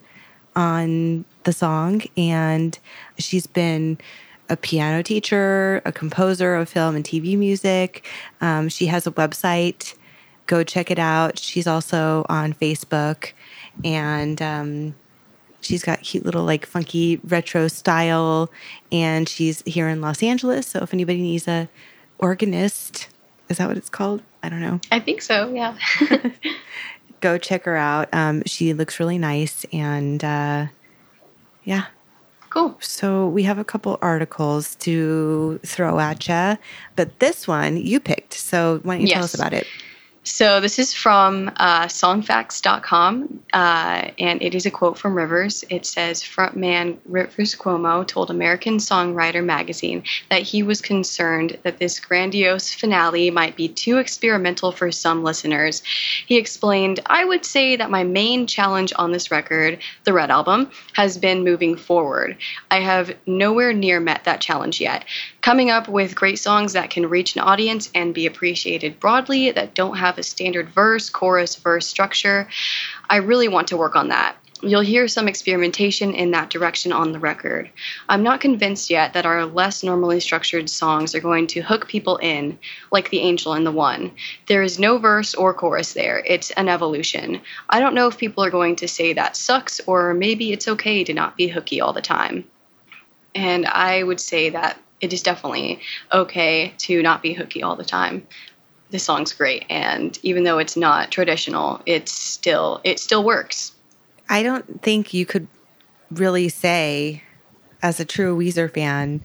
on the song, and she's been a piano teacher, a composer of film and TV music. Um, she has a website. Go check it out. She's also on Facebook, and um, she's got cute little like funky retro style. And she's here in Los Angeles. So if anybody needs a organist, is that what it's called? I don't know. I think so. Yeah. Go check her out. Um, she looks really nice, and uh, yeah, cool. So we have a couple articles to throw at you, but this one you picked. So why don't you tell us about it? So this is from uh, songfacts.com, uh, and it is a quote from Rivers. It says, frontman Rivers Cuomo told American Songwriter magazine that he was concerned that this grandiose finale might be too experimental for some listeners. He explained, I would say that my main challenge on this record, the Red Album, has been moving forward. I have nowhere near met that challenge yet. Coming up with great songs that can reach an audience and be appreciated broadly, that don't have a standard verse, chorus, verse structure. I really want to work on that. You'll hear some experimentation in that direction on the record. I'm not convinced yet that our less normally structured songs are going to hook people in, like The Angel and the One. There is no verse or chorus there, it's an evolution. I don't know if people are going to say that sucks, or maybe it's okay to not be hooky all the time. And I would say that it is definitely okay to not be hooky all the time. This song's great, and even though it's not traditional, it's still it still works. I don't think you could really say, as a true Weezer fan,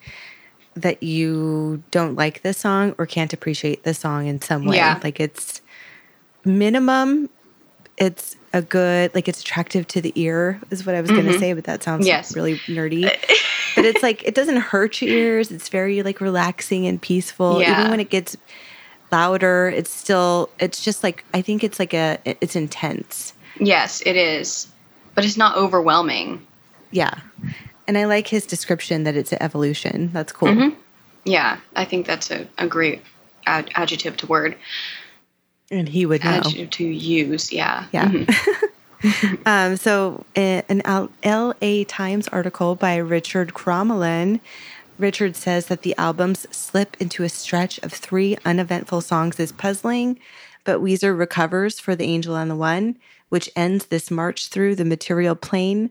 that you don't like this song or can't appreciate this song in some way. Yeah. Like it's minimum, it's a good, like it's attractive to the ear, is what I was going to say, but that sounds Mm-hmm. Yes. really nerdy. but it's like, it doesn't hurt your ears. It's very like relaxing and peaceful. Yeah. Even when it gets louder, it's still, it's just like, I think it's like a, it's intense. Yes, it is, but it's not overwhelming. Yeah. And I like his description that it's an evolution. That's cool. Mm-hmm. Yeah, I think that's a, a great ad- adjective to word And he would know. adjective to use. Yeah, Yeah. Mhm. Um, so, uh, an L- LA Times article by Richard Cromelin. Richard says that the album's slip into a stretch of three uneventful songs is puzzling, but Weezer recovers for The Angel and the One, which ends this march through the material plane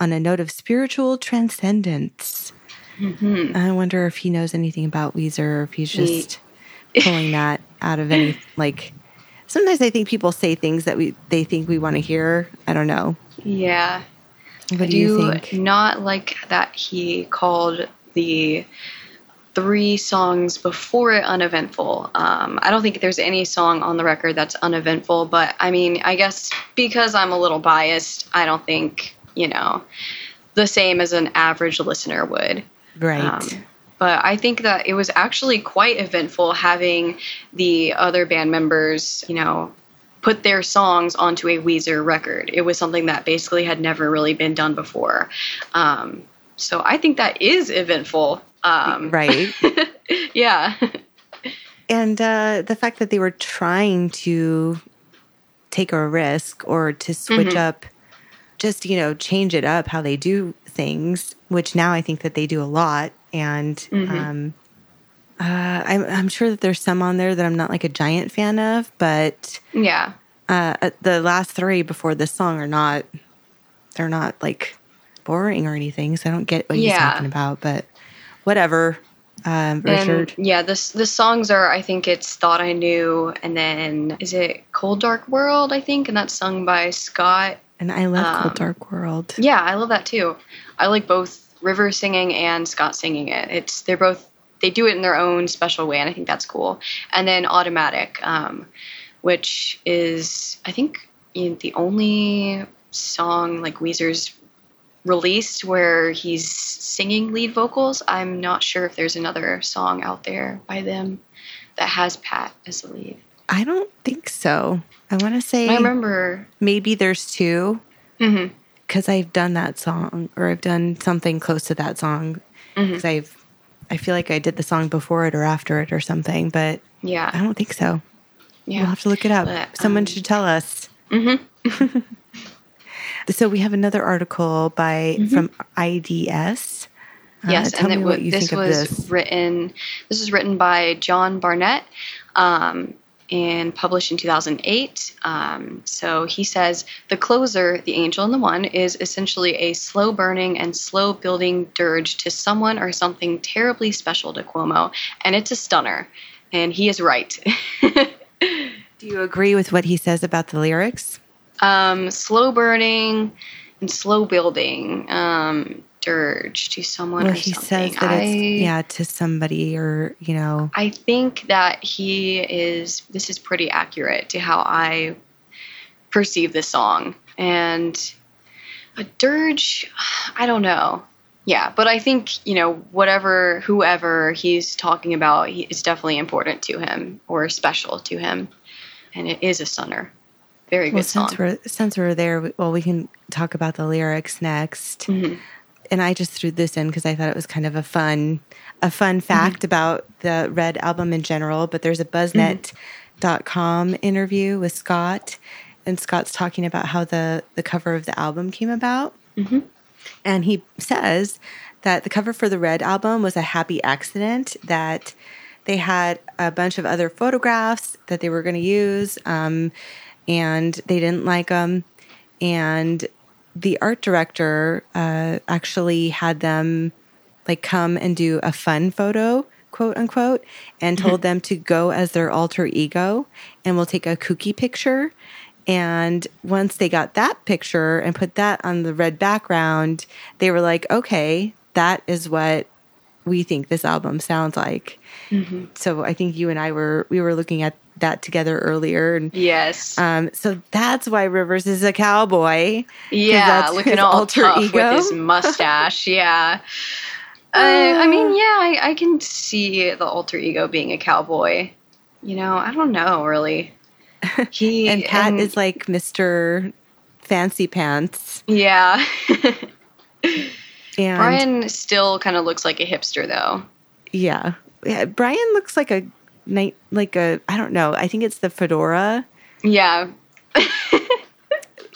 on a note of spiritual transcendence. Mm-hmm. I wonder if he knows anything about Weezer or if he's He- just pulling that out of any like. Sometimes I think people say things that we they think we want to hear. I don't know. yeah. What I do you do think? not like that he called the three songs before it uneventful. Um, I don't think there's any song on the record that's uneventful, but I mean, I guess because I'm a little biased, I don't think, you know, the same as an average listener would. Right. Um, but I think that it was actually quite eventful having the other band members, you know, put their songs onto a Weezer record. It was something that basically had never really been done before. Um, so I think that is eventful. Um, right. Yeah. and uh, the fact that they were trying to take a risk or to switch Mm-hmm. up, just, you know, change it up how they do things, which now I think that they do a lot. And Mm-hmm. um, uh, I'm, I'm sure that there's some on there that I'm not like a giant fan of, but yeah. uh, the last three before this song are not, they're not like boring or anything. So I don't get what he's Yeah. talking about, but whatever. Um, Richard. And yeah, this the songs are I think it's Thought I Knew and then is it Cold Dark World, I think, and that's sung by Scott And I love Um, Cold Dark World. Yeah, I love that too. I like both River singing and Scott singing it. It's they're both they do it in their own special way, and I think that's cool. And then Automatic, um, which is I think the only song like Weezer's released where he's singing lead vocals. I'm not sure if there's another song out there by them that has Pat as the lead. I don't think so. I want to say I remember. maybe there's two because I've done that song or I've done something close to that song Mm-hmm. because I've I feel like I did the song before it or after it or something, but yeah, I don't think so. yeah. We'll have to look it up. But, Someone um, should tell us. Mm-hmm. So we have another article by Mm-hmm. from IDS. Uh, yes, tell and it, what you this was this. written. This was written by John Barnett. Um, and published in 2008. Um, so he says the closer, the angel and the one, is essentially a slow burning and slow building dirge to someone or something terribly special to Cuomo, and it's a stunner. And he is right. Do you agree with what he says about the lyrics? Um, slow burning and slow building um, dirge to someone Well, or he something. says that I, it's yeah to somebody or you know I think that he is. This is pretty accurate to how I perceive this song. And a dirge, I don't know. Yeah, but I think you know whatever, whoever he's talking about, he, is definitely important to him or special to him, and it is a stunner. Very good well song. since we're since we're there well we can talk about the lyrics next Mhm. and I just threw this in because I thought it was kind of a fun a fun fact about the Red album in general. But there's a Buzznet.com interview with Scott, and Scott's talking about how the the cover of the album came about, and he says that the cover for the Red album was a happy accident that. They had a bunch of other photographs that they were going to use, um, and they didn't like them. And the art director uh, actually had them like come and do a fun photo quote unquote and told them to go as their alter ego and we'll take a kooky picture. And once they got that picture and put that on the red background they were like okay that is what we think this album sounds like. So i think you and i were we were looking at that together earlier and Yes. um, so that's why Rivers is a cowboy. yeah, looking all alter tough ego. with his mustache. yeah. I, I mean, yeah, I, I can see the alter ego being a cowboy. You know, I don't know really. He And Pat and- is like Mr. Fancy Pants. yeah. And Brian still kind of looks like a hipster though. yeah. yeah. Brian looks like a night like a I don't know. I think it's the fedora. Yeah.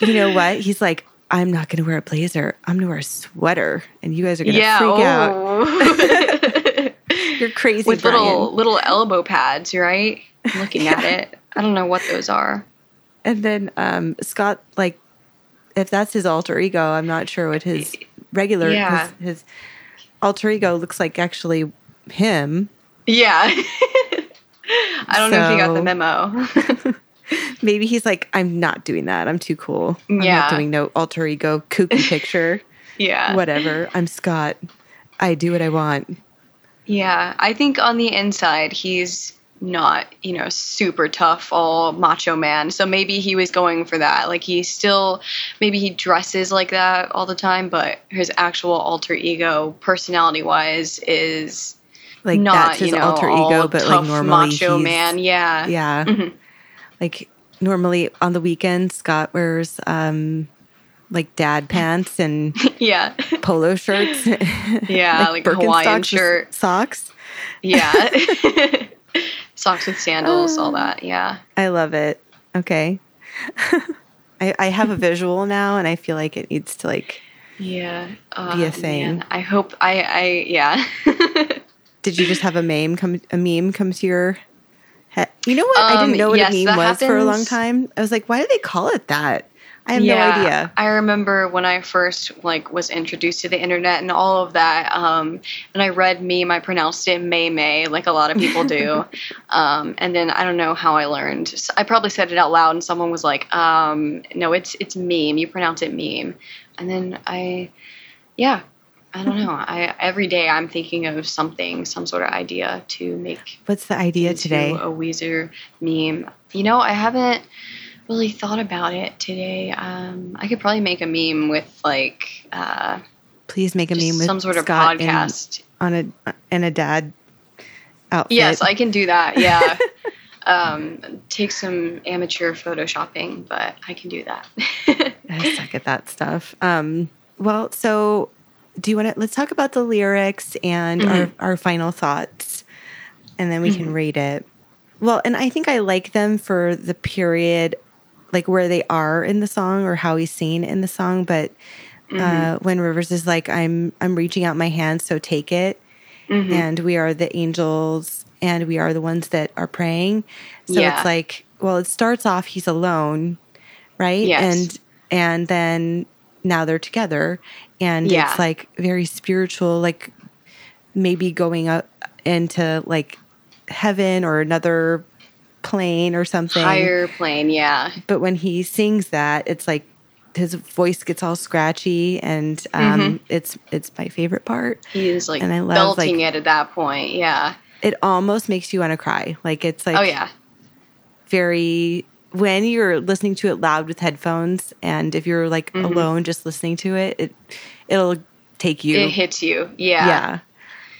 You know what? He's like, I'm not gonna wear a blazer. I'm gonna wear a sweater. And you guys are gonna yeah. freak out. oh. You're crazy, With Brian. little little elbow pads, right? I'm looking at it. I don't know what those are. And then um, Scott, like, if that's his alter ego, I'm not sure what his regular Yeah. his, his alter ego looks like. Actually, him. Yeah. I don't know if you got the memo. Maybe he's like, I'm not doing that. I'm too cool. I'm Yeah. not doing no alter ego kooky picture. yeah. Whatever. I'm Scott. I do what I want. Yeah. I think on the inside, he's not, you know, super tough, all macho man. So maybe he was going for that. Like he still, maybe he dresses like that all the time, but his actual alter ego, personality wise, is Like not, that's his you know, alter ego, but like tough normally macho man. Yeah. Yeah. Mhm. Like normally on the weekend, Scott wears um like dad pants and Yeah. polo shirts. Yeah, like Hawaiian shirt. socks. Yeah. Socks with sandals, all that. Yeah. I love it. Okay. I, I have a visual now, and I feel like it needs to like. Yeah. Be a Oh, thing. man. I hope I I yeah. Did you just have a meme come a meme come to your head? You know what? I Um, didn't know what yes, a meme was for a long time. I was like, why do they call it that? I have yeah, no idea. I remember when I first like was introduced to the internet and all of that. Um, and I read meme, I pronounced it May May, like a lot of people do. um, and then I don't know how I learned. I probably said it out loud, and someone was like, um, "No, it's it's meme. You pronounce it meme." And then I, yeah, I don't know. I every day I'm thinking of something, some sort of idea to make What's the idea today? a Weezer meme. You know, I haven't really thought about it today. Um, I could probably make a meme with like uh, Please make a meme with some sort of Scott podcast. on a in a dad outfit. Yes, I can do that. Yeah. um, take some amateur photoshopping, but I can do that. I suck at that stuff. Um, well, so do you want to let's talk about the lyrics and Mm-hmm. our, our final thoughts, and then we can rate it. Well, and I think I like them for the period, like where they are in the song or how he's seen in the song. But uh, when Rivers is like, "I'm I'm reaching out my hand, so take it," Mm-hmm. and we are the angels, and we are the ones that are praying. So Yeah. it's like, well, it starts off he's alone, right? Yes. And and then now they're together, and Yeah. it's like very spiritual, like maybe going up into like heaven or another plane or something. Higher plane, yeah. But when he sings that, it's like his voice gets all scratchy, and um, Mm-hmm. it's it's my favorite part. He is like And I love, belting like- it at that point. Yeah. It almost makes you want to cry. Like it's like oh yeah. very when you're listening to it loud with headphones, and if you're like Mm-hmm. alone just listening to it, it it'll take you. It hits you. Yeah. yeah,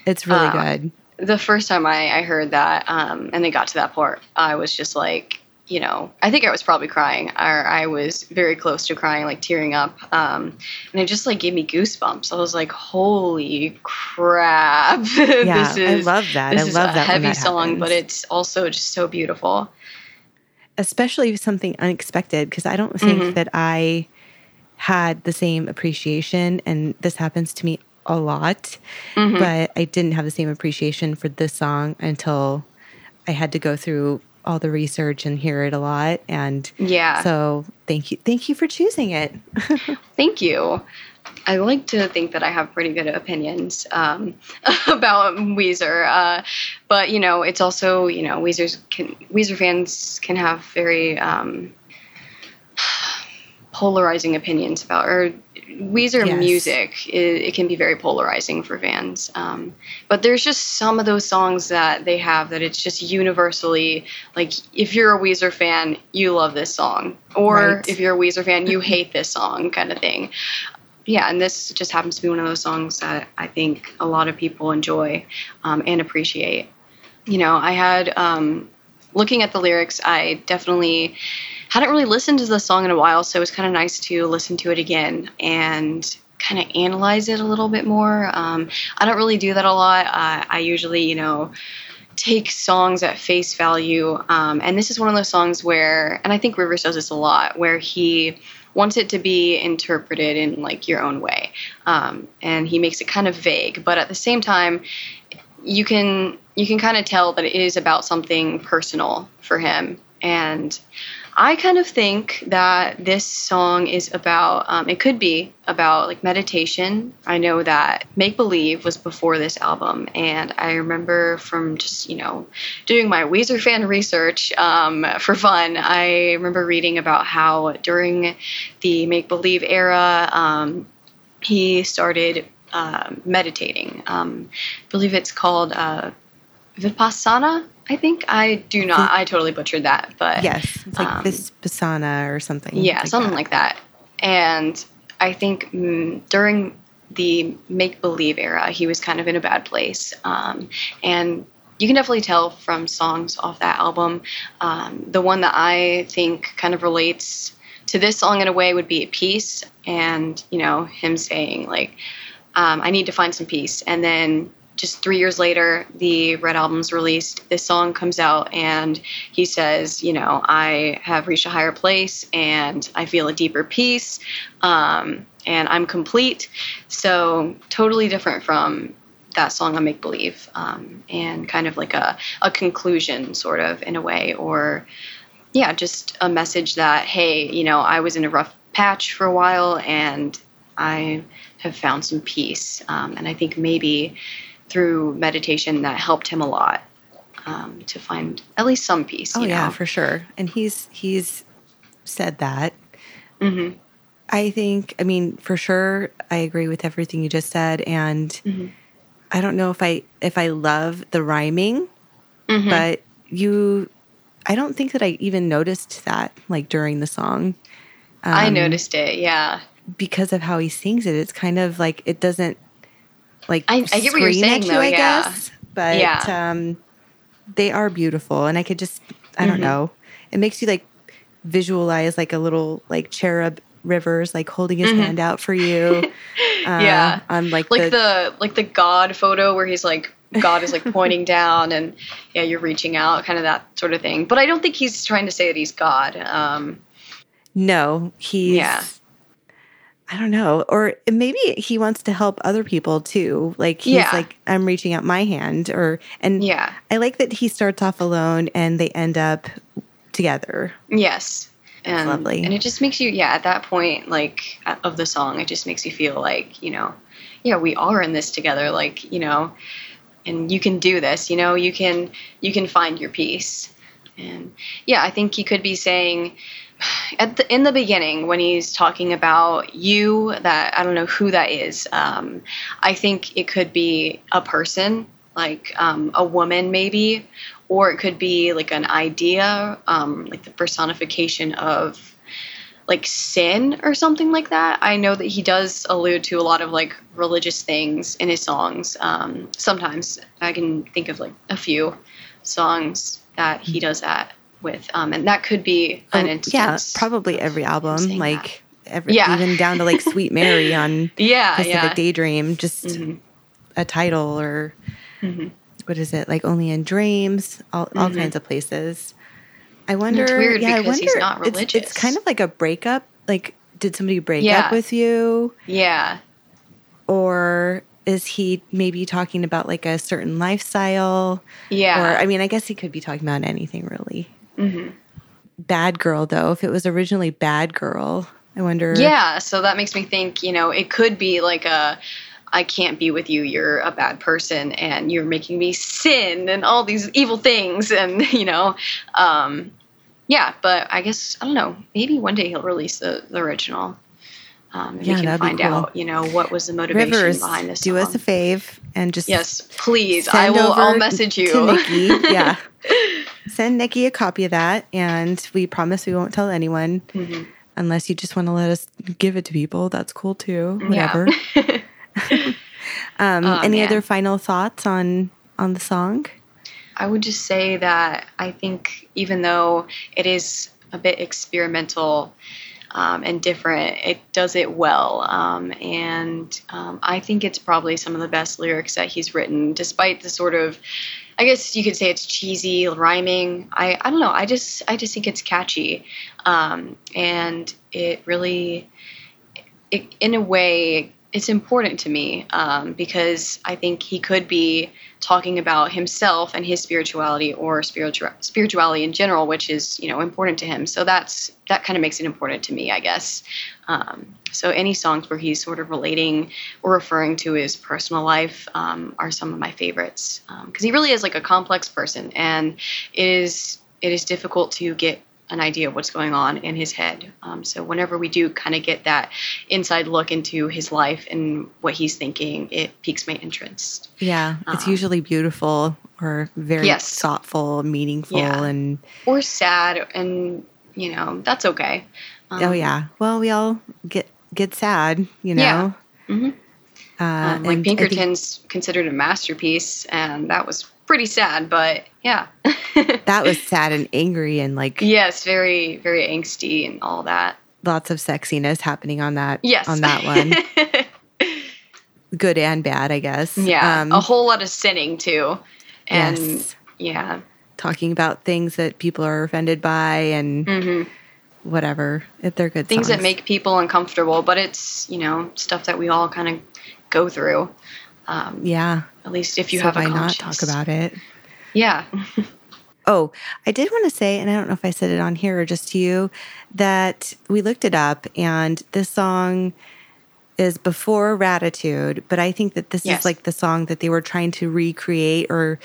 it's really Uh, good. The first time I, I heard that, um, and they got to that part, I was just like, you know, I think I was probably crying, or I was very close to crying, like tearing up, um, and it just like gave me goosebumps. I was like, "Holy crap! Yeah, this is I love that. This I is love a that heavy that song, but it's also just so beautiful. Especially something unexpected because I don't think Mm-hmm. that I had the same appreciation and this happens to me a lot Mm-hmm. but I didn't have the same appreciation for this song until I had to go through all the research and hear it a lot and Yeah. so thank you thank you for choosing it Thank you. I like to think that I have pretty good opinions um, about Weezer, uh, but you know, it's also you know Weezer's can Weezer fans can have very um, polarizing opinions about or Weezer Yes. music. It, it can be very polarizing for fans, um, but there's just some of those songs that they have that it's just universally like if you're a Weezer fan, you love this song, or Right. if you're a Weezer fan, you hate this song, kind of thing yeah, and this just happens to be one of those songs that I think a lot of people enjoy um, and appreciate. You know, I had um, looking at the lyrics, I definitely hadn't really listened to the song in a while, so it was kind of nice to listen to it again and kind of analyze it a little bit more. Um, I don't really do that a lot. Uh, I usually, you know, take songs at face value. Um, and this is one of those songs where, and I think Rivers does this a lot, where he wants it to be interpreted in like your own way. Um, and he makes it kind of vague, but at the same time, you can you can kind of tell that it is about something personal for him. And I kind of think that this song is about, um, it could be about like meditation. I know that Make Believe was before this album, and I remember from just, you know, doing my Weezer fan research um, for fun, I remember reading about how during the Make Believe era, um, he started uh, meditating. Um, I believe it's called uh, Vipassana. I think I do not. I totally butchered that, but yes it's like um, Vipassana or something yeah, something that. like that. And I think mm, during the make believe era, he was kind of in a bad place. Um, and you can definitely tell from songs off that album. Um, the one that I think kind of relates to this song in a way would be Peace. And, you know, him saying, like, um, I need to find some peace. And then just three years later, the Red Album's released. This song comes out, and he says, You know, I have reached a higher place and I feel a deeper peace, um, and I'm complete. So, totally different from that song on Make Believe, um, and kind of like a, a conclusion, sort of, in a way, or yeah, just a message that, hey, you know, I was in a rough patch for a while and I have found some peace. Um, and I think maybe through meditation that helped him a lot um, to find at least some peace. oh you yeah know? for sure and he's he's said that Mhm. I think, I mean, for sure, I agree with everything you just said, and Mm-hmm. I don't know if I if I love the rhyming, Mm-hmm. but you, I don't think that I even noticed that like during the song I um, noticed it. Yeah. because of how he sings it. It's kind of like it doesn't like I- I get what you're saying, you, though, I yeah. guess, but Yeah. um, they are beautiful, and I could just I don't Mhm. know. It makes you like visualize like a little like cherub rivers like holding his hand out for you. Uh, Mm-hmm. Yeah. on like, Like the, the, like the God photo where he's like God is like pointing down and yeah, you're reaching out, kind of that sort of thing. But I don't think he's trying to say that he's God. Um, no, he's Yeah. I don't know. Or maybe he wants to help other people too. Like he's Yeah. like, I'm reaching out my hand or and Yeah. I like that he starts off alone and they end up together. Yes. And, lovely. And it just makes you, yeah, at that point, like, uh, of the song, it just makes you feel like, you know, yeah, we are in this together. Like, you know, and you can do this, you know, you can, you can find your peace. And yeah, I think he could be saying, the, in the beginning when he's talking about you that i don't know who that is um, i think it could be a person like um, a woman maybe or it could be like an idea um, like the personification of like sin or something like that. I know that he does allude to a lot of like religious things in his songs. Um, sometimes i can think of like a few songs that he does that with um, and that could be an Oh, instance yeah, probably every album, like every, Yeah. even down to like Sweet Mary on yeah Pacific yeah Daydream, just Mhm. a title or Mhm. what is it? Like Only in Dreams, all, all kinds of places. I wonder. it's weird yeah, I because wonder. he's not it's- It's, kind of like a breakup. Like, did somebody break Yeah. up with you, yeah or is he maybe talking about like a certain lifestyle? yeah Or I mean, I guess he could be talking about anything really. Mhm. Bad girl, though. If it was originally Bad Girl, I wonder. Yeah, so that makes me think, you know, it could be like a I can't be with you, you're a bad person and you're making me sin and all these evil things and, you know, um yeah, but I guess I don't know, maybe one day he'll release the, the original. Um, and Yeah, we can find cool. out, you know, what was the motivation Rivers, behind this. do us a fave and just Yes, please. I will. I'll message you. Yeah, send Nikki a copy of that, and we promise we won't tell anyone Mhm. unless you just want to let us give it to people. That's cool too. Yeah. Whatever. um, Oh, any man. other final thoughts on on the song? I would just say that I think even though it is a bit experimental um, and different, it does it well. Um, and um, I think it's probably some of the best lyrics that he's written, despite the sort of, I guess you could say it's cheesy rhyming. I, I don't know. I just I just think it's catchy, um, and it really, it, in a way, it's important to me um, because I think he could be talking about himself and his spirituality or spiritual spirituality in general, which is you know important to him. So that's that kind of makes it important to me, I guess. Um, so any songs where he's sort of relating or referring to his personal life um, are some of my favorites because he really is like a complex person, and it is it is difficult to get an idea of what's going on in his head. Um, so whenever we do kind of get that inside look into his life and what he's thinking, it piques my interest. Yeah, it's Um, usually beautiful or very Yes. thoughtful, meaningful, Yeah. and Or sad, and you know that's okay. Um, oh yeah. Well, we all get get sad, you know. Yeah. Mhm. Uh, Um, like I think- Pinkerton's considered a masterpiece, and that was pretty sad, but yeah. that was sad and angry and like yes, very very angsty and all that. lots of sexiness happening on that Yes, on that one good and bad i guess yeah, um, a whole lot of sinning too, and yes. yeah. talking about things that people are offended by and hmm whatever if they're good things that make people uncomfortable, but it's you know stuff that we all kind of go through. Um, yeah At least if you so have a why not talk about it Yeah. Oh, I did want to say, and I don't know if I said it on here or just to you, that we looked it up and this song is before Raditude, but I think that this Yes. is like the song that they were trying to recreate or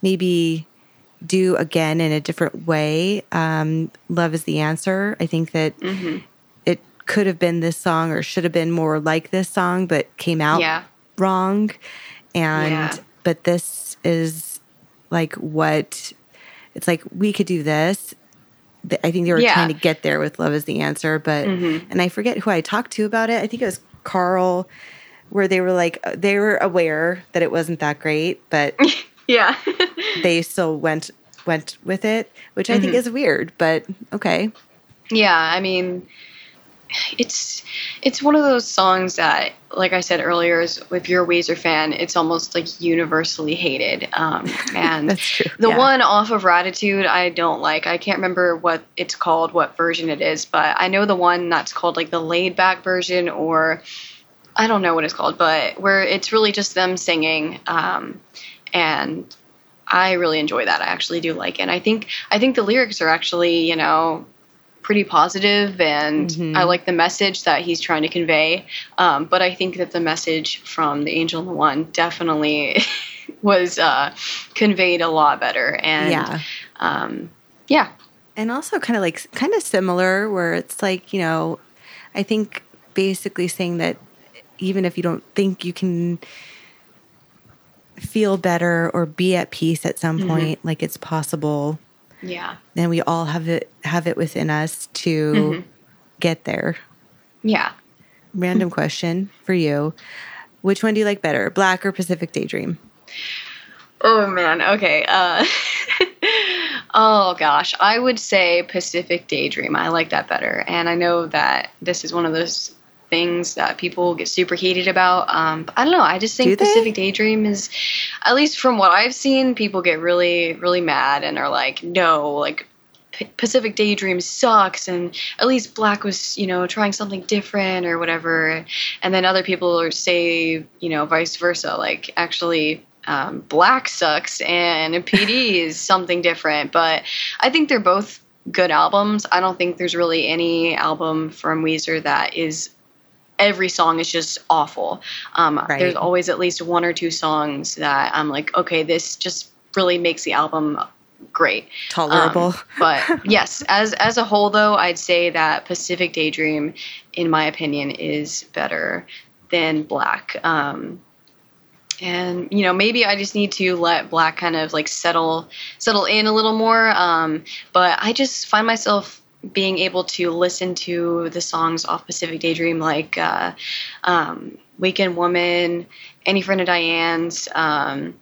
maybe do again in a different way. Um, Love is the answer. I think that hmm it could have been this song or should have been more like this song, but came out Yeah. wrong. And Yeah. but this is like what it's like we could do this. I think they were Yeah. trying to get there with love is the answer, but Mhm. and I forget who I talked to about it. I think it was Karl where they were like uh, they were aware that it wasn't that great, but Yeah. they still went went with it, which I Mm-hmm. think is weird, but okay. yeah. I mean, it's it's one of those songs that, like I said earlier, is if you're a Weezer fan, it's almost like universally hated. Um, and That's true, the yeah. one off of Raditude, I don't like. I can't remember what it's called, what version it is, but I know the one that's called like the laid back version, or I don't know what it's called, but where it's really just them singing. Um, and I really enjoy that. I actually do like it. And I think I think the lyrics are actually, you know, pretty positive and Mhm. I like the message that he's trying to convey. Um, but I think that the message from the Angel and the One definitely was uh, conveyed a lot better. And yeah. um, yeah, and also kind of like kind of similar where it's like you know i think basically saying that even if you don't think you can feel better or be at peace at some point like it's possible yeah, then we all have it have it within us to Mhm. get there yeah. random question for you which one do you like better black or pacific daydream Oh man, okay. Uh, oh gosh, I would say Pacific Daydream. I like that better, and I know that this is one of those things that people get super heated about. Um, but I don't know. I just think? Pacific Daydream is, at least from what I've seen, people get really, really mad and are like, no, like. P- Pacific Daydream sucks, and at least Black was, you know, trying something different or whatever. And then other people are say, you know, vice versa. Like, actually, um, Black sucks and PD is something different. But I think they're both good albums. I don't think there's really any album from Weezer that is every song is just awful. Um, Right. There's always at least one or two songs that I'm like, okay, this just really makes the album great. tolerable Um, but yes, as as a whole, though, I'd say that Pacific Daydream, in my opinion, is better than Black. Um, and you know, maybe I just need to let Black kind of like settle settle in a little more. Um, but I just find myself being able to listen to the songs off Pacific Daydream, like uh, um, Weekend Woman, Any Friend of Diane's. Um,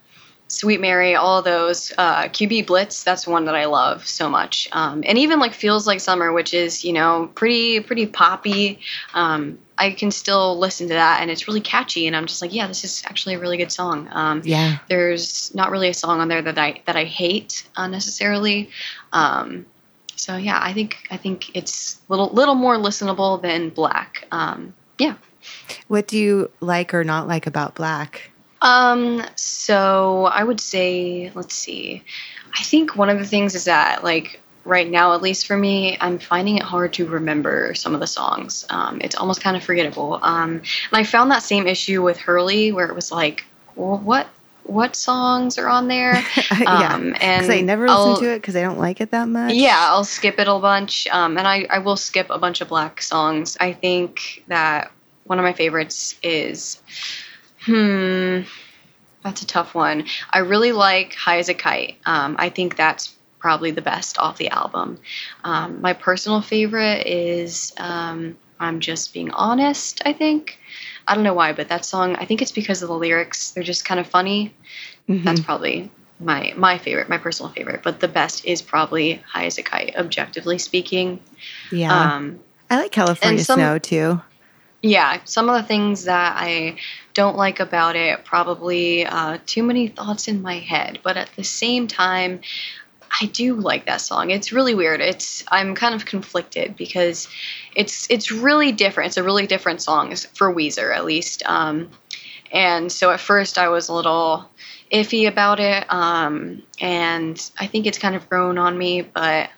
Sweet Mary, all those. Uh, QB Blitz, that's one that I love so much. Um, and even like Feels Like Summer, which is, you know, pretty, pretty poppy. Um, I can still listen to that and it's really catchy. And I'm just like, yeah, this is actually a really good song. Um, yeah there's not really a song on there that I, that I hate uh, necessarily. Um, so yeah, I think, I think it's little, little more listenable than Black. Um, yeah. what do you like or not like about black Um, so I would say, let's see. I think one of the things is that, like, right now, at least for me, I'm finding it hard to remember some of the songs. Um, it's almost kind of forgettable. Um, and I found that same issue with Hurley, where it was like, well, what what songs are on there? yeah Um, and because i never I'll- listen to it because i don't like it that much yeah, I'll skip it a bunch. Um, and I, I will skip a bunch of black songs. I think that one of my favorites is, hmm, that's a tough one. I really like High as a Kite. Um, I think that's probably the best off the album. Um, my personal favorite is um, I'm Just Being Honest, I think. I don't know why, but that song, I think it's because of the lyrics. They're just kind of funny Mhm. that's probably my my favorite, my personal favorite. But the best is probably High as a Kite, objectively speaking. yeah Um, i like california some- snow too yeah, some of the things that I don't like about it probably uh, too many thoughts in my head, but at the same time, I do like that song. It's really weird. It's I'm kind of conflicted because it's it's really different. It's a really different song for Weezer at least. Um, and so at first I was a little iffy about it, um, and I think it's kind of grown on me. But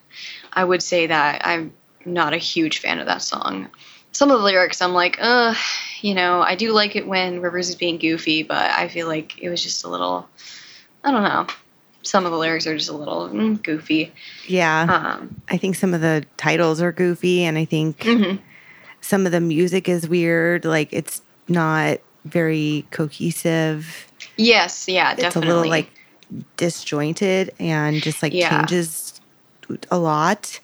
I would say that I'm not a huge fan of that song. Some of the lyrics, I'm like, uh, you know, I do like it when Rivers is being goofy, but I feel like it was just a little, I don't know. Some of the lyrics are just a little mm, goofy. yeah Um, I think some of the titles are goofy, and I think mhm. some of the music is weird. Like it's not very cohesive. Yes, yeah, definitely. It's definitely. a little like disjointed and just like Yeah. changes a lot.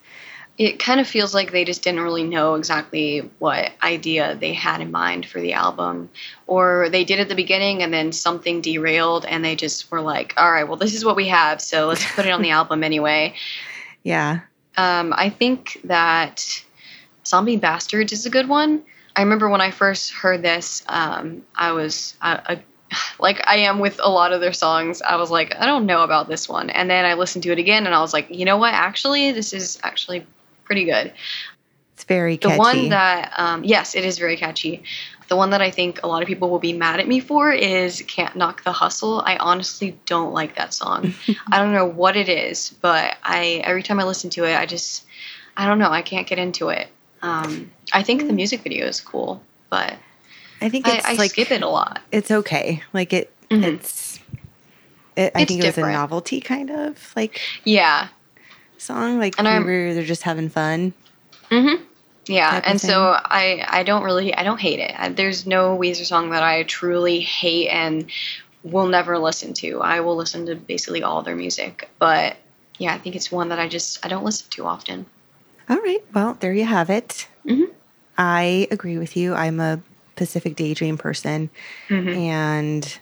It kind of feels like they just didn't really know exactly what idea they had in mind for the album or they did at the beginning and then something derailed and they just were like all right well this is what we have so let's put it on the album anyway Yeah. um, i think that Zombie Bastards is a good one. I remember when I first heard this, um, I was uh, a, like I am with a lot of their songs. I was like, I don't know about this one, and then I listened to it again, and I was like, you know what? Actually, this is actually pretty good. It's very catchy. The one that, um, yes, it is very catchy. The one that I think a lot of people will be mad at me for is Can't Knock the Hustle. I honestly don't like that song. I don't know what it is, but I every time I listen to it, I just I don't know, I can't get into it. Um, I think the music video is cool, but I think I, it's I like skip it a lot. it's okay. Like it, Mhm. it's. It, I It's think it was a novelty kind of like Yeah. Song, like And I'm- where they're just having fun. Mm-hmm. Yeah, and so I I don't really I don't hate it. I, there's no Weezer song that I truly hate and will never listen to. I will listen to basically all their music, but yeah, I think it's one that I just I don't listen to often. All right. Well, there you have it. Mhm. I agree with you. I'm a Pacific Daydream person, Mhm. and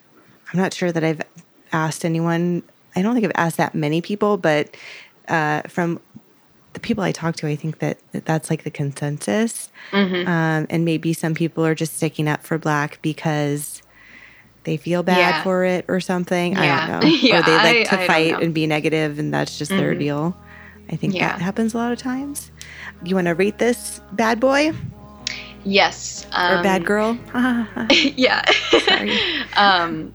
I'm not sure that I've asked anyone. I don't think I've asked that many people, but uh, from the people I talk to, I think that, that that's like the consensus. Mhm. Um, and maybe some people are just sticking up for Black because they feel bad Yeah. for it or something. I don't know. Yeah, or they like I- to I fight and be negative, and that's just their Mhm. deal. I think Yeah. that happens a lot of times. You want to rate this bad boy Yes. or Um, bad girl? yeah. Sorry. um,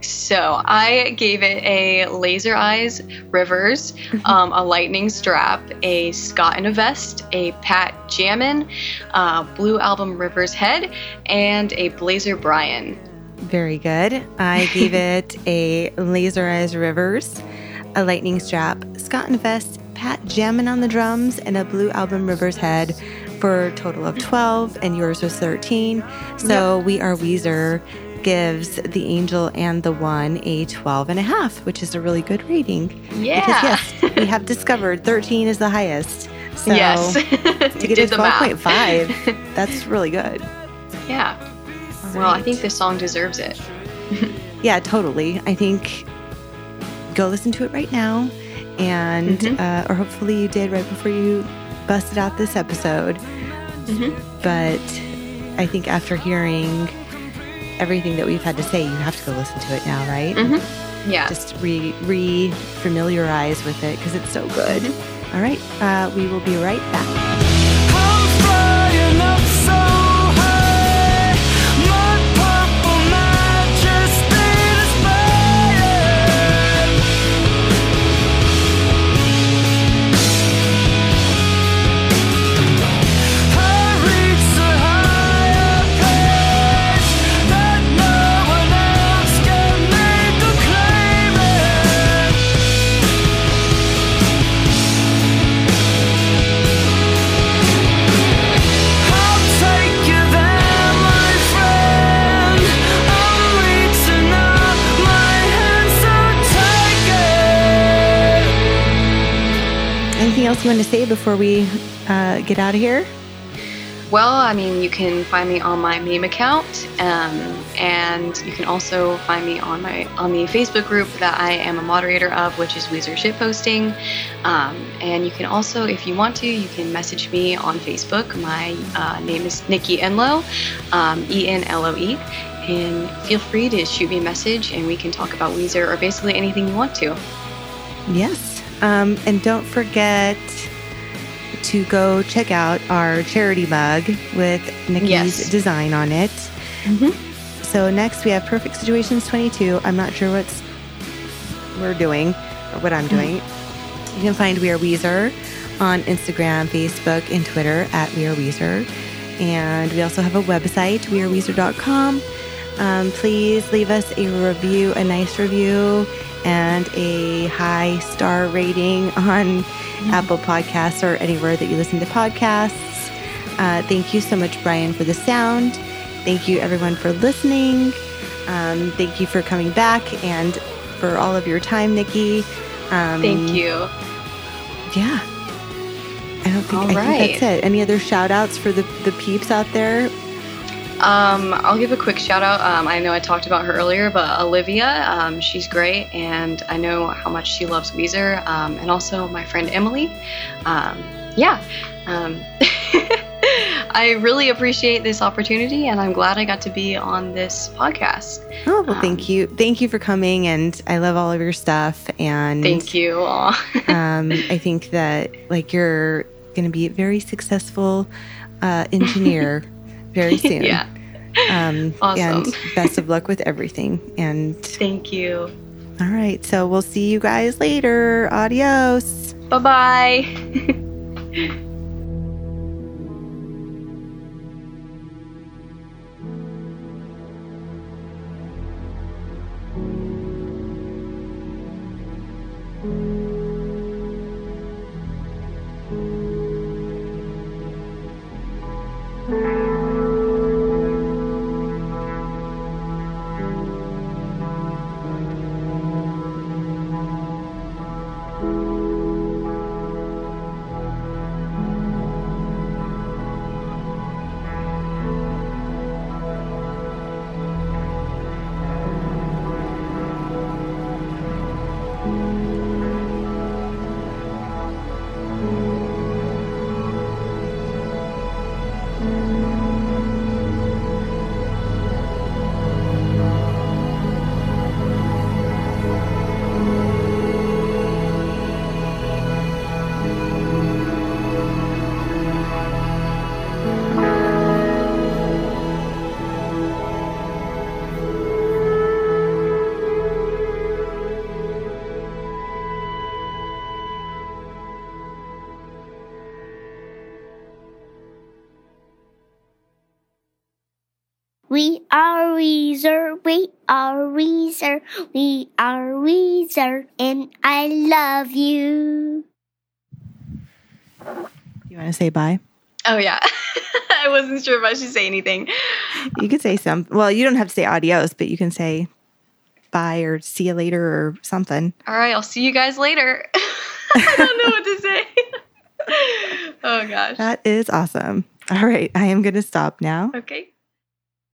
so I gave it a laser eyes rivers, um, a lightning strap, a Scott in a vest, a Pat Jammin, uh, blue album Rivers head, and a Blazer Brian. Very good. I gave it a Laser Eyes Rivers, a lightning strap, Scott and Vest, Pat jamming on the drums, and a Blue Album Rivers head for a total of 12, and yours was 13. So we are Weezer gives The Angel and the One a 12 and a half, which is a really good rating. Yeah. Because yes, we have discovered 13 is the highest. So yes. to get a 12.5, that's really good. yeah. Well, I think this song deserves it. Yeah, totally. I think go listen to it right now, and Mhm. uh, or hopefully you did right before you busted out this episode. Mhm. But I think after hearing everything that we've had to say, you have to go listen to it now, right? Mhm. Yeah. Just re re familiarize with it because it's so good. Mm-hmm. All right, uh, we will be right back. Want to say before we uh, get out of here? Well, I mean, you can find me on my meme account, um, and you can also find me on my on the Facebook group that I am a moderator of, which is Weezer Shitposting. Um, and you can also, if you want to, you can message me on Facebook. My uh, name is Nikki Enloe, um, E N L O E, and feel free to shoot me a message, and we can talk about Weezer or basically anything you want to. Yes. Um, and don't forget to go check out our charity mug with Nikki's Yes. design on it. Mhm. So next we have Perfect Situations 22. I'm not sure what's we're doing or what I'm doing. You can find We Are Weezer on Instagram, Facebook, and Twitter at We Are Weezer. And we also have a website, weareweezer.com. Um, please leave us a review, a nice review, and a high star rating on Apple Podcasts or anywhere that you listen to podcasts. Uh, thank you so much, Brian, for the sound. Thank you, everyone, for listening. Um, thank you for coming back and for all of your time, Nikki. Um, Thank you. Yeah. I don't think, All I right. think that's it. Any other shout outs for the, the peeps out there? Um, I'll give a quick shout out. Um, I know I talked about her earlier, but Olivia, um, she's great, and I know how much she loves Weezer, um, and also my friend Emily. Um, yeah. Um, I really appreciate this opportunity, and I'm glad I got to be on this podcast. Oh, well, thank you. Thank you for coming. And I love all of your stuff. And Thank you. Um, I think that like you're going to be a very successful uh, engineer very soon. yeah. Um, Awesome. And best of luck with everything. And Thank you. all right. So we'll see you guys later. Adios. Bye bye. Weezer, we are Weezer, and I love you. You want to say bye? Oh, yeah. I wasn't sure if I should say anything. You could say some. Well, you don't have to say adios, but you can say bye or see you later or something. All right, I'll see you guys later. I don't know what to say. oh, gosh. That is awesome. All right. I am going to stop now. Okay.